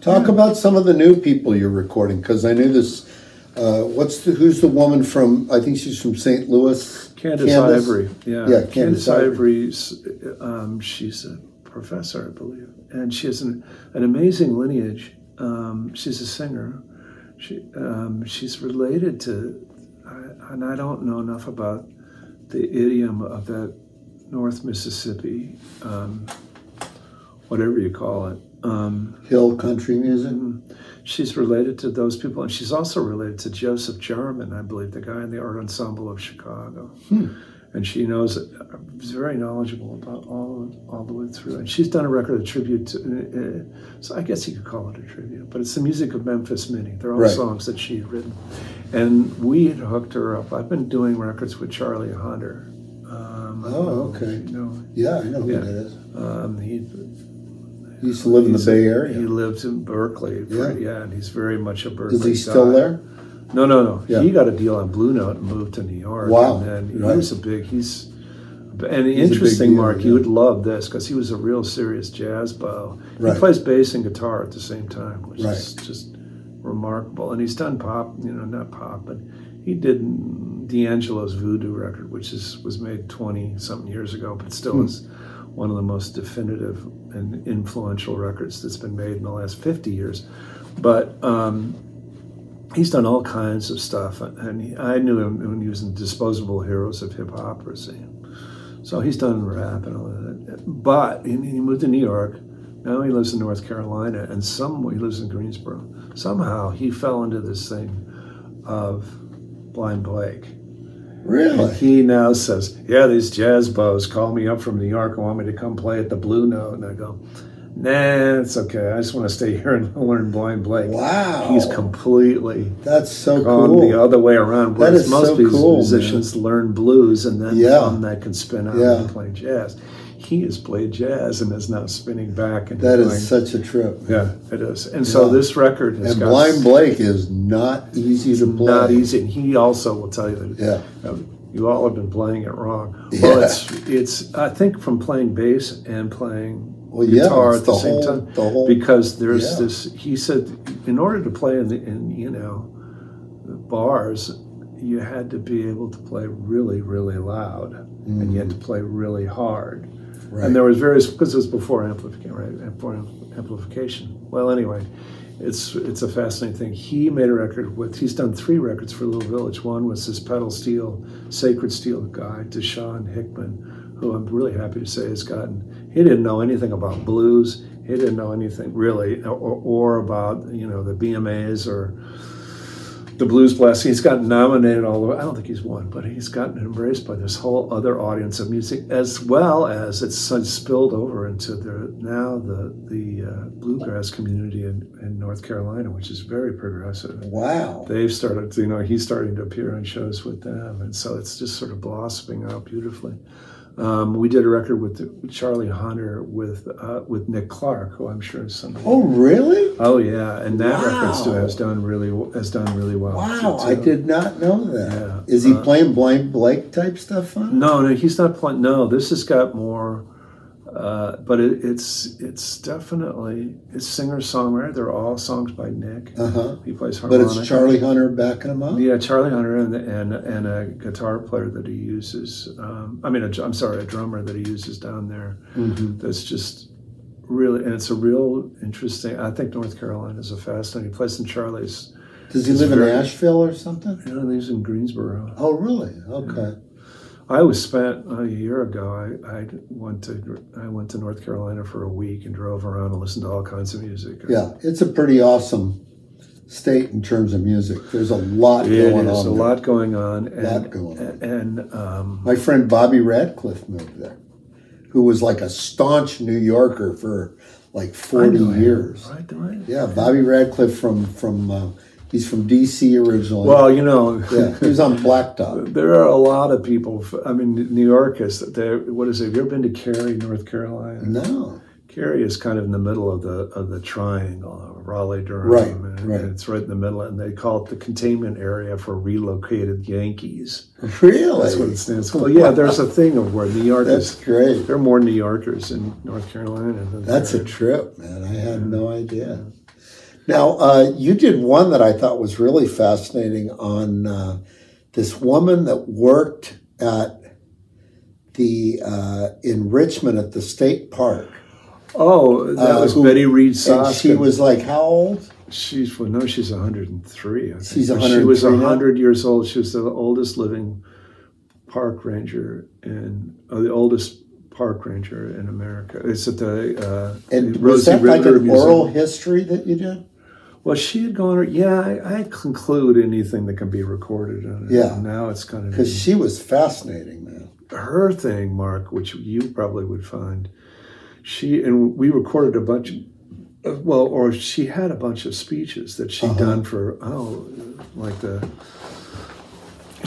B: Talk about some of the new people you're recording because I knew this. Uh, what's the who's the woman from? I think she's from St. Louis.
C: Candice, Ivory. Yeah.
B: Yeah, Candice
C: Candice,
B: Ivory.
C: Ivory's um, she's a professor, I believe. And she has an, an amazing lineage. Um, she's a singer. She um, she's related to I, and I don't know enough about the idiom of that North Mississippi, um, whatever you call it. Um,
B: Hill country music.
C: She's related to those people, and she's also related to Joseph Jarman, I believe, the guy in the art ensemble of Chicago. And she knows, is very knowledgeable about all all the way through. And she's done a record, a tribute to, uh, so I guess you could call it a tribute, but it's the music of Memphis Minnie. They're all
B: Right.
C: songs that she had written. And we had hooked her up. I've been doing records with Charlie Hunter. Um,
B: Oh, okay.
C: You know,
B: Yeah, I know who
C: Yeah.
B: that is.
C: um, he
B: He used to live in the
C: He's-
B: Bay Area.
C: He lived in Berkeley.
B: Yeah.
C: yeah. and he's very much a Berkeley.
B: Is he still
C: guy.
B: there?
C: No, no, no.
B: Yeah.
C: He got a deal on Blue Note and moved to New York.
B: Wow.
C: And then
B: Right.
C: he was a big. He's and interesting,
B: deal,
C: Mark.
B: yeah.
C: You would love this because he was a real serious jazz bow.
B: Right.
C: He plays bass and guitar at the same time, which
B: Right.
C: is just remarkable. And he's done pop. You know, not pop, but he did D'Angelo's Voodoo record, which is was made twenty something years ago, but still
B: Hmm.
C: is one of the most definitive and influential records that's been made in the last 50 years. But um, he's done all kinds of stuff, and he, I knew him when he was in Disposable Heroes of Hiphoprisy. So he's done rap and all that. But he, he moved to New York. Now he lives in North Carolina, and some he lives in Greensboro. Somehow he fell into this thing of Blind Blake.
B: Really?
C: He now says, "Yeah, these jazz bows call me up from New York and want me to come play at the Blue Note." And I go, "Nah, it's okay. I just want to stay here and learn Blind Blake."
B: Wow.
C: He's completely
B: That's so
C: gone
B: cool.
C: the other way around.
B: That is
C: most
B: so cool,
C: musicians learn blues and then
B: Yeah.
C: that can spin out
B: Yeah.
C: and play jazz. He has played jazz and is now spinning back and
B: That is such a trip.
C: yeah, it is. And so this record has
B: And Blind Blake is not easy to play.
C: not easy. And he also will tell you that
B: Yeah.
C: um, you all have been playing it wrong. Well,
B: Yeah.
C: it's it's I think from playing bass and playing
B: Well,
C: guitar
B: it's
C: at the,
B: the
C: same
B: whole-
C: time
B: the whole-
C: because there's
B: yeah.
C: this. He said in order to play in the in you know the bars, you had to be able to play really really loud and you had to play really hard.
B: Right.
C: And there was various because it was before amplification, right? Before amplification. Well, anyway, it's it's a fascinating thing. He made a record with. He's done three records for Little Village. One was his pedal steel, sacred steel guy, DaShawn Hickman, who I'm really happy to say has gotten. He didn't know anything about blues. He didn't know anything really, or, or about you know the BMAs or the Blues Blast. He's gotten nominated all the way. I don't think he's won, but he's gotten embraced by this whole other audience of music, as well as it's spilled over into the now the the uh, bluegrass community in, in North Carolina, which is very progressive.
B: Wow.
C: They've started, you know, he's starting to appear on shows with them, and so it's just sort of blossoming out beautifully. Um, we did a record with, with Charlie Hunter with uh, with Nick Clark, who I'm sure is somebody.
B: Oh, really?
C: Oh yeah, and that
B: Wow.
C: record still has done really has done really well.
B: Wow,
C: too,
B: I did not know that.
C: Yeah.
B: Is he
C: Uh,
B: playing Blind Blake type stuff on?
C: No, no, he's not playing. No, this has got more. Uh, but it, it's it's definitely it's singer songwriter. They're all songs by Nick.
B: Uh huh.
C: He plays harmonica.
B: But it's Charlie Hunter backing him up.
C: Yeah, Charlie Hunter and and and a guitar player that he uses. Um, I mean, i I'm sorry, a drummer that he uses down there.
B: Mhm.
C: That's just really, and it's a real interesting. I think North Carolina is a fascinating place, and Charlie's.
B: Does he live in
C: very-
B: Asheville or something?
C: You know, he lives in Greensboro.
B: Oh, really? Okay.
C: I was spent a year ago. I, I went to I went to North Carolina for a week and drove around and listened to all kinds of music.
B: Yeah, it's a pretty awesome state in terms of music. There's a lot
C: it
B: going
C: is
B: on.
C: a
B: there.
C: lot going on, and
B: Lot going on.
C: and um,
B: My friend Bobby Radcliffe moved there, who was like a staunch New Yorker for like 40
C: know
B: years.
C: right? I?
B: Yeah, Bobby Radcliffe from from uh, he's from D.C. originally.
C: Well, you know,
B: yeah, he was on Blacktop.
C: There are a lot of people. I mean, New York is there. What is it? Have you ever been to Cary, North Carolina?
B: No,
C: Cary is kind of in the middle of the of the triangle, Raleigh, Durham,
B: Right,
C: and,
B: right.
C: and it's right in the middle, and they call it the containment area for relocated Yankees.
B: really?
C: That's what it stands for. Yeah, there's a thing of where New York
B: That's
C: is.
B: great.
C: There are more New Yorkers in North Carolina. Than
B: That's a trip, man. I had no idea. Now, uh, you did one that I thought was really fascinating on uh, this woman that worked at the uh, in Richmond at the state park,
C: Oh, that
B: Uh,
C: was
B: who-
C: Betty Reid
B: and she was like, "How old?"
C: She's well, no, she's 103. I think.
B: She's
C: But She was
B: 103 now?
C: 100 years old. She was the oldest living park ranger and uh, the oldest park ranger in America. It's at the uh,
B: And
C: the
B: was that like an
C: Museum.
B: oral history that you did?
C: Well, she had gone. Yeah, I, I conclude anything that can be recorded. On it.
B: Yeah.
C: Now it's kind of
B: Because she was fascinating, man.
C: her thing, Mark, which you probably would find. She and we recorded a bunch. Of, well, or she had a bunch of speeches that she'd
B: Uh-huh.
C: done for oh, like the.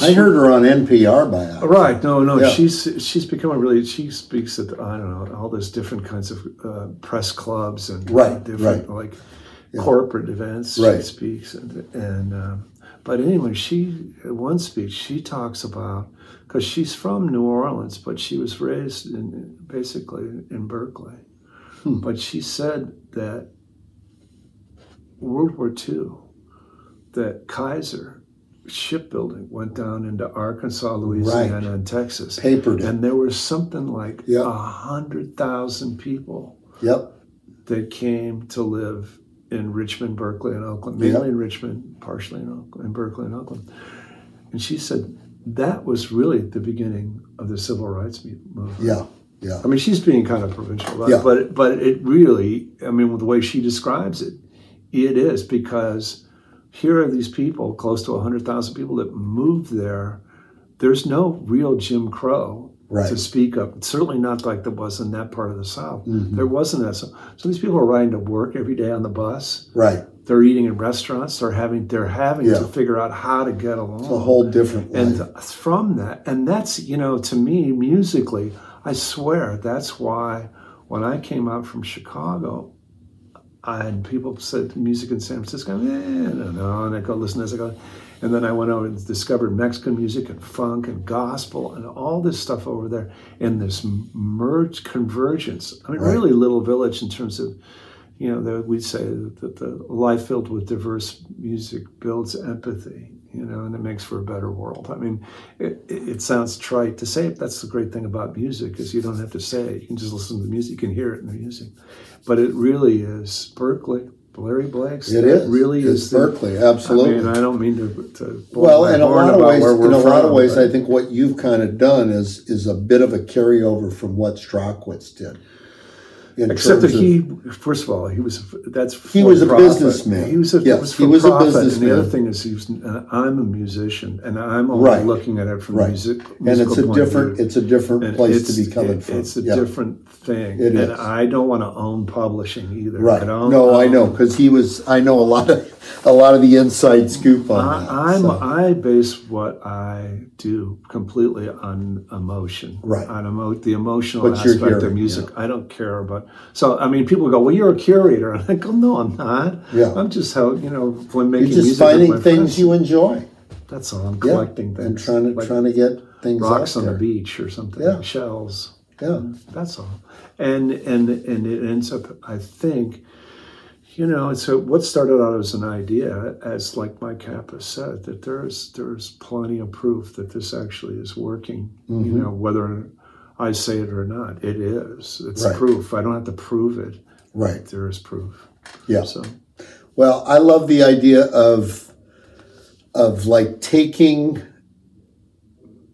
B: I heard her on NPR by now.
C: Right. No, no.
B: Yeah.
C: She's she's become a really. She speaks at I don't know all those different kinds of uh, press clubs and
B: Right,
C: different like corporate events. She speaks and and um, but anyway, she one speech she talks about because she's from New Orleans, but she was raised in basically in Berkeley.
B: Hmm.
C: But she said that World War II, that Kaiser shipbuilding went down into Arkansas, Louisiana, and Texas.
B: Papered.
C: And there was something like a
B: Yep.
C: hundred thousand people
B: Yep.
C: that came to live in Richmond, Berkeley, and Oakland, mainly in Richmond, partially in, Oakland, in Berkeley and Oakland. And she said that was really the beginning of the civil rights movement.
B: Yeah. Yeah.
C: I mean, she's being kind of provincial, about
B: Yeah.
C: it, but but it really, I mean, the way she describes it, it is because here are these people, close to hundred thousand people that moved there. There's no real Jim Crow
B: Right.
C: to speak of. Certainly not like there was in that part of the South.
B: Mhm.
C: There wasn't that. So, so these people are riding to work every day on the bus.
B: Right.
C: They're eating in restaurants. They're having they're having
B: Yeah.
C: to figure out how to get along
B: It's a whole different
C: and
B: life.
C: from that and that's you know to me musically i swear that's why when i came out from chicago I, and people said music in san francisco eh, i don't know and i go listen as i go and then i went over and discovered mexican music and funk and gospel and all this stuff over there and this merge convergence i mean
B: Right.
C: really little village in terms of you know, that we say that the life filled with diverse music builds empathy, you know, and it makes for a better world. I mean, it, it it sounds trite to say it. That's the great thing about music is you don't have to say it. You can just listen to the music. You can hear it in the music. But it really is Berkeley, Larry Blake's.
B: It is.
C: really
B: it's
C: is the-
B: Berkeley. Absolutely.
C: I mean, I don't mean to. to
B: Well, in a lot of ways, in a lot of ways, I think what you've kind of done is is a bit of a carryover from what Strachwitz did. In
C: Except that
B: of-
C: he, first of all, he was that's
B: He was a
C: for-profit.
B: businessman.
C: He was a,
B: Yes,
C: was
B: he was a
C: profit. And the other thing is, he was, uh, I'm a musician, and I'm only
B: Right.
C: looking at it from
B: Right.
C: music,
B: and it's a different it's a different
C: And
B: place to be coming
C: it-
B: from.
C: It's a
B: Yeah.
C: different thing,
B: It
C: and
B: is.
C: I don't want to own publishing either.
B: Right.
C: I
B: No, I know because he was. I know a lot of a lot of the inside scoop on that.
C: I, I'm
B: so.
C: I base what I do completely on emotion,
B: Right.
C: On emo- the emotional
B: What you're
C: aspect of
B: hearing,
C: music. I don't care about. So I mean, people go, "Well, you're a curator," and I go, "No, I'm not.
B: Yeah.
C: I'm just how you know when
B: You're
C: making
B: just
C: music
B: finding things you enjoy.
C: That's all. I'm
B: Yeah.
C: collecting things
B: and trying to
C: like
B: trying to get things
C: rocks on the beach or something,
B: Yeah.
C: shells.
B: Yeah.
C: That's all. And and and it ends up, I think, you know, and so what started out as an idea, as like Mike Kappus said, that there's there's plenty of proof that this actually is working.
B: Mm-hmm.
C: You know, whether I say it or not, it is. It's
B: Right.
C: proof. I don't have to prove it.
B: Right.
C: There is proof.
B: Yeah.
C: So
B: Well, I love the idea of of like taking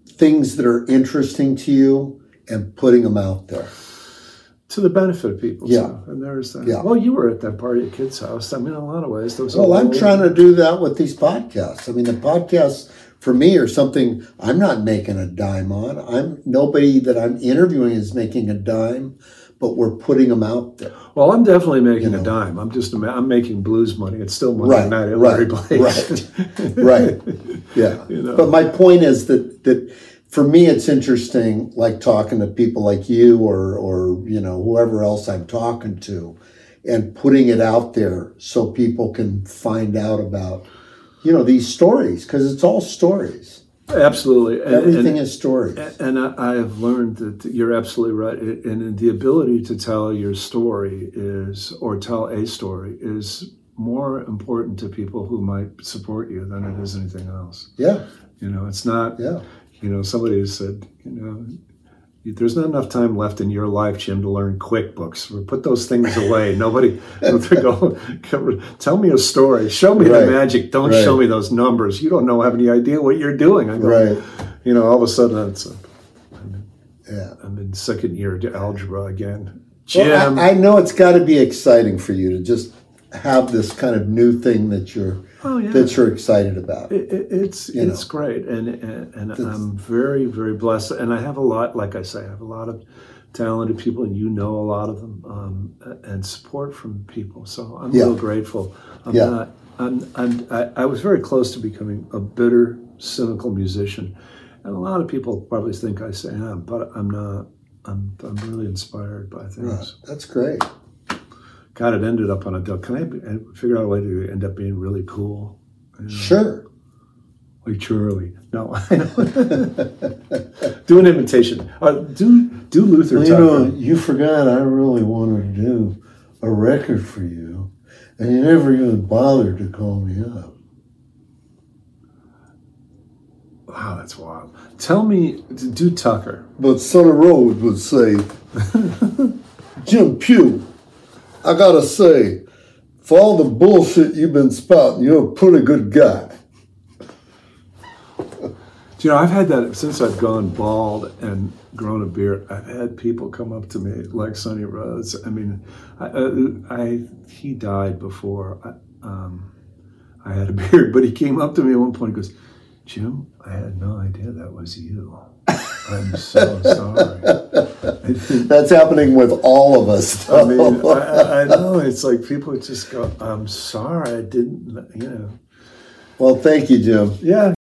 B: things that are interesting to you and putting them out there.
C: To the benefit of people.
B: Yeah.
C: And there's that.
B: Yeah.
C: Well, you were at that party at Kid's house. I mean, in a lot of ways, a
B: Well, I'm trying to do that with these podcasts. I mean, the podcasts for me are something I'm not making a dime on. I'm nobody that I'm interviewing is making a dime, but we're putting them out there.
C: Well, I'm definitely making
B: You
C: a dime. I'm just I'm making blues money. It's still money
B: Right,
C: at
B: right,
C: Larry Blake.
B: Right. Yeah.
C: You know.
B: But my point is that that for me it's interesting like talking to people like you or or you know whoever else I'm talking to and putting it out there so people can find out about you know these stories because it's all stories.
C: Absolutely. And,
B: Everything
C: and,
B: is stories.
C: and I, I have learned that you're absolutely right. And the ability to tell your story is, or tell a story, is more important to people who might support you than it is anything else.
B: Yeah.
C: You know, it's not.
B: Yeah.
C: You know, somebody has said, you know, there's not enough time left in your life, Jim, to learn QuickBooks. Put those things away. Nobody, go, tell me a story. Show me
B: Right.
C: the magic. Don't
B: Right.
C: show me those numbers. You don't know have any idea what you're doing. I go,
B: Right.
C: you know, all of a sudden it's, a,
B: Yeah.
C: I'm in second year to algebra again.
B: Well,
C: Jim,
B: I, I know it's got to be exciting for you to just have this kind of new thing that you're
C: oh yeah,
B: that you're excited about.
C: It, it, it's
B: You
C: it's great, and and, and I'm very very blessed, and I have a lot. Like I say, I have a lot of talented people, and you know a lot of them, um, and support from people. So I'm
B: Yeah.
C: real grateful. I'm
B: Yeah.
C: not. I'm, I'm, I, I was very close to becoming a bitter, cynical musician, and a lot of people probably think I say am, but I'm not. I'm, I'm really inspired by things.
B: Right. That's great.
C: God, it ended up on a. Can I be- figure out a way to end up being really cool?
B: Sure.
C: Like Charlie. No, I don't. do an imitation. Uh, do do Luther
B: Well, you know, you forgot I really wanted to do a record for you, and you never even bothered to call me up.
C: wow, that's wild. Tell me, do Tucker.
B: But Sonny Rhodes would say, Jim Pugh, I gotta say, for all the bullshit you've been spouting, you're a pretty good guy.
C: Do you know, I've had that since I've gone bald and grown a beard. I've had people come up to me like Sonny Rhodes. I mean, I, uh, I he died before I, um, I had a beard, but he came up to me at one point. and goes, "Jim, I had no idea that was you. I'm so sorry."
B: That's happening with all of us.
C: I mean, I, I- I know it's like people just go, "I'm sorry, I didn't," you know.
B: well, thank you, Jim.
C: Yeah,